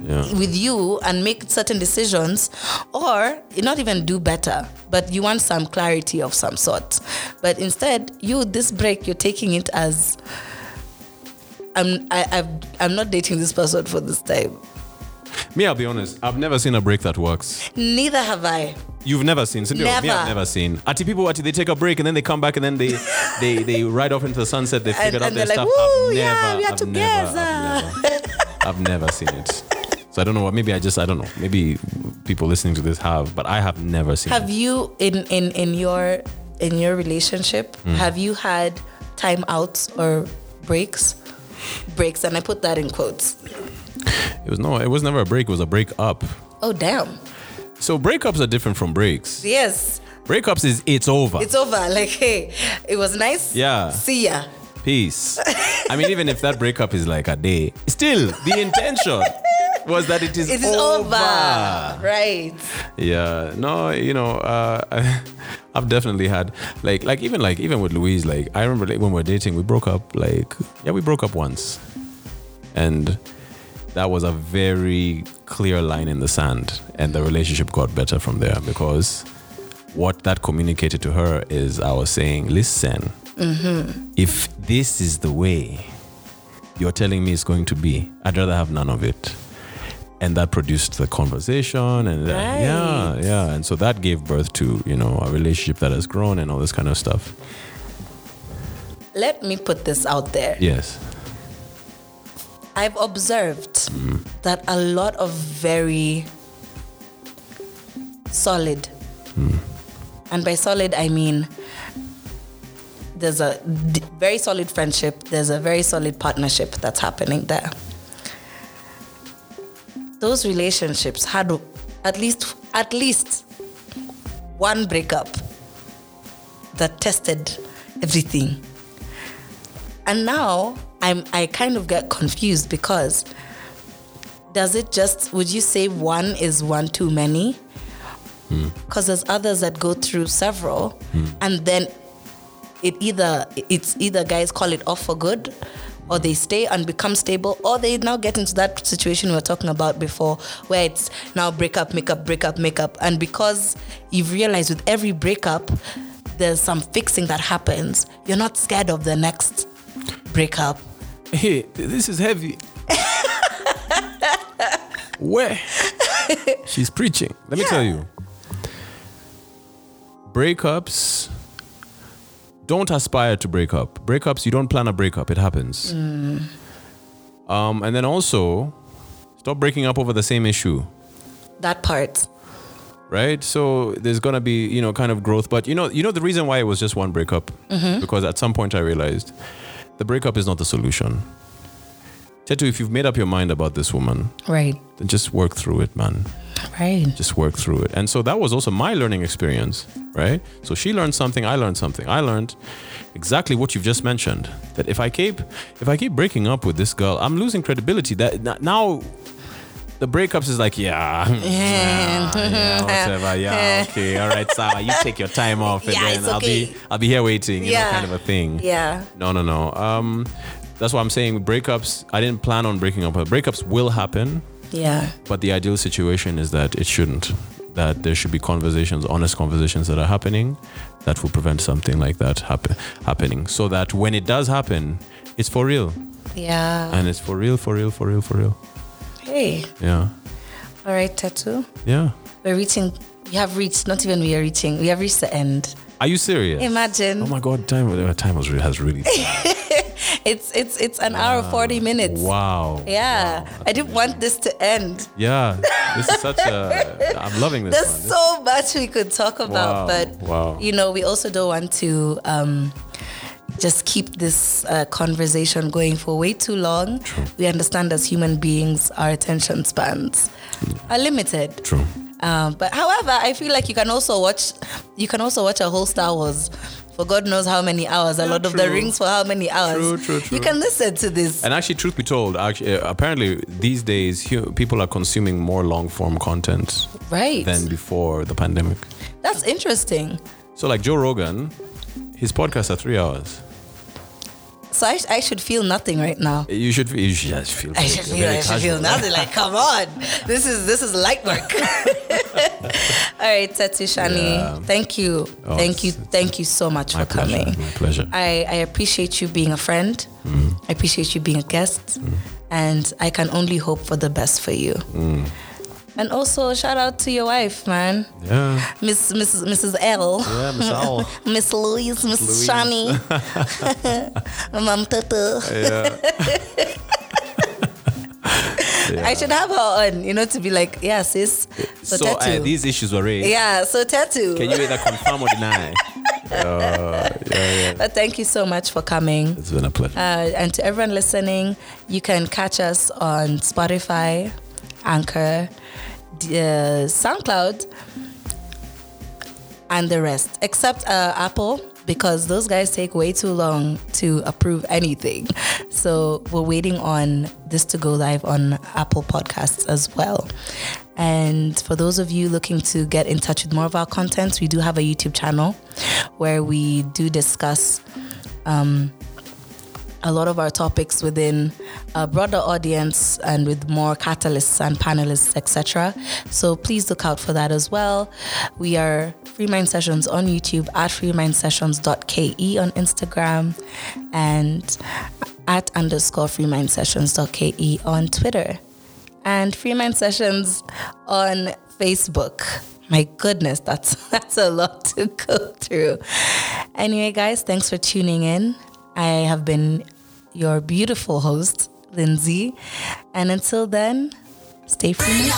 Yeah. with you and make certain decisions or not even do better but you want some clarity of some sort but instead you this break you're taking it as I'm I, I've, I'm not dating this person for this time. Me, I'll be honest. I've never seen a break that works. Neither have I. You've never seen. Sindio, Me, I've Never. never seen. Ati people, ati they take a break and then they come back and then they they they ride off into the sunset. They (laughs) figured out and their they're like, stuff. I've yeah, never, we are I've never, together." I've never, I've never seen it. (laughs) So I don't know what. Maybe I just I don't know. Maybe people listening to this have, but I have never seen. Have it. you in in in your in your relationship Hmm. have you had time outs or breaks, breaks, and I put that in quotes. It was no, it was never a break. It was a break up. Oh damn! So breakups are different from breaks. Yes, Breakups is it's over. it's over. (laughs) Like, hey, it was nice. Yeah. See ya. Peace. I mean, even if that breakup is like a day, still the (laughs) intention was that it is, It is over. Right. Yeah, no, you know, uh, (laughs) I've definitely had like, like even like even with Louise, like I remember like, when we were dating, we broke up. Like, yeah, we broke up once, and that was a very clear line in the sand, and the relationship got better from there because what that communicated to her is I was saying, listen, if this is the way you're telling me it's going to be, I'd rather have none of it. And that produced the conversation, and uh, yeah, yeah, and so that gave birth to you know a relationship that has grown and all this kind of stuff. Let me put this out there. Yes, I've observed that a lot of very solid, and by solid I mean there's a d- very solid friendship, there's a very solid partnership that's happening there. Those relationships had at least at least one breakup that tested everything. And now I'm I kind of get confused because does it just would you say one is one too many? Hmm. Because there's others that go through several hmm. and then it either it's either guys call it off for good or they stay and become stable or they now get into that situation we were talking about before where it's now break up make up break up make up and because you've realized with every breakup there's some fixing that happens you're not scared of the next breakup hey, this is heavy. Where? She's preaching. Let me tell you. Breakups don't aspire to break up. Breakups, you don't plan a breakup, it happens. Um, and then also, stop breaking up over the same issue. that part right? So there's gonna be you know kind of growth, but you know you know the reason why it was just one breakup because at some point I realized the breakup is not the solution. Tetu, if you've made up your mind about this woman, right then just work through it, man. Right Just work through it. And so that was also my learning experience, right? So she learned something, I learned something. I learned exactly what you've just mentioned. That if I keep if I keep breaking up with this girl, I'm losing credibility. That now the breakups is like, yeah, (laughs) (laughs) yeah, yeah, whatever, yeah, (laughs) okay, all right, Sarah, you take your time off, and Yeah, then I'll be. I'll be here waiting, you know, Yeah. kind of a thing. yeah No, no, no. Um, that's why I'm saying breakups. I didn't plan on breaking up. but Breakups will happen, yeah but the ideal situation is that it shouldn't. That there should be conversations, honest conversations that are happening, that will prevent something like that happen happening. So that when it does happen, it's for real, yeah and it's for real, for real, for real, for real. hey Yeah, all right Tetu yeah. we're reaching we have reached not even we are reaching we have reached the end Are you serious? imagine Oh my God, time uh, time was really, has really. (laughs) (laughs) it's it's it's an hour 40 minutes wow. yeah i didn't want this to end Yeah. This is such a. (laughs) I'm loving this there's one. so much we could talk about Wow, but wow. you know we also don't want to um just keep this uh, conversation going for way too long True. we understand as human beings our attention spans are limited True. Um, but however, I feel like you can also watch you can also watch a whole Star Wars for God knows how many hours, a Yeah, Lord of the. Rings for how many hours. True, true, true. You can listen to this. And actually, truth be told, actually, uh, apparently these days people are consuming more long form content right. than before the pandemic. That's interesting. So, like Joe Rogan, his podcasts are three hours. So I, I should feel nothing right now. You should, you should just feel. I should feel I should feel nothing. Like, come on. This is this is light work. (laughs) (laughs) All right, Tetu Shani. Yeah. Thank you. Oh, thank you. Thank you so much for pleasure. coming. My pleasure. I, I appreciate you being a friend. Mm. I appreciate you being a guest. And I can only hope for the best for you. Mm. And also shout out to your wife, man. yeah. Miss Mrs. Mrs. L. Yeah, Miss Al. (laughs) Miss Louise, Miss Louise. Shani. (laughs) Mom Tetu. yeah. (laughs) I should have her on, you know, to be like, yeah, sis. So, So uh, Tetu. these issues were raised. yeah, so Tetu. Can you either confirm or deny? Uh, But thank you so much for coming. It's been a pleasure. Uh, and to everyone listening, you can catch us on Spotify, Anchor, uh, SoundCloud, and the rest, except uh, Apple, because those guys take way too long to approve anything. So we're waiting on this to go live on Apple Podcasts as well. And for those of you looking to get in touch with more of our content, we do have a YouTube channel where we do discuss a lot of our topics within a broader audience and with more catalysts and panelists, etc. So please look out for that as well. We are Free Mind Sessions on YouTube at freemindsessions.ke on Instagram and at underscore freemindsessions.ke on Twitter and Free Mind Sessions on Facebook. My goodness, that's (laughs) that's a lot to go through. Anyway, guys, thanks for tuning in. I have been your beautiful host, Lindsay. And until then, stay free.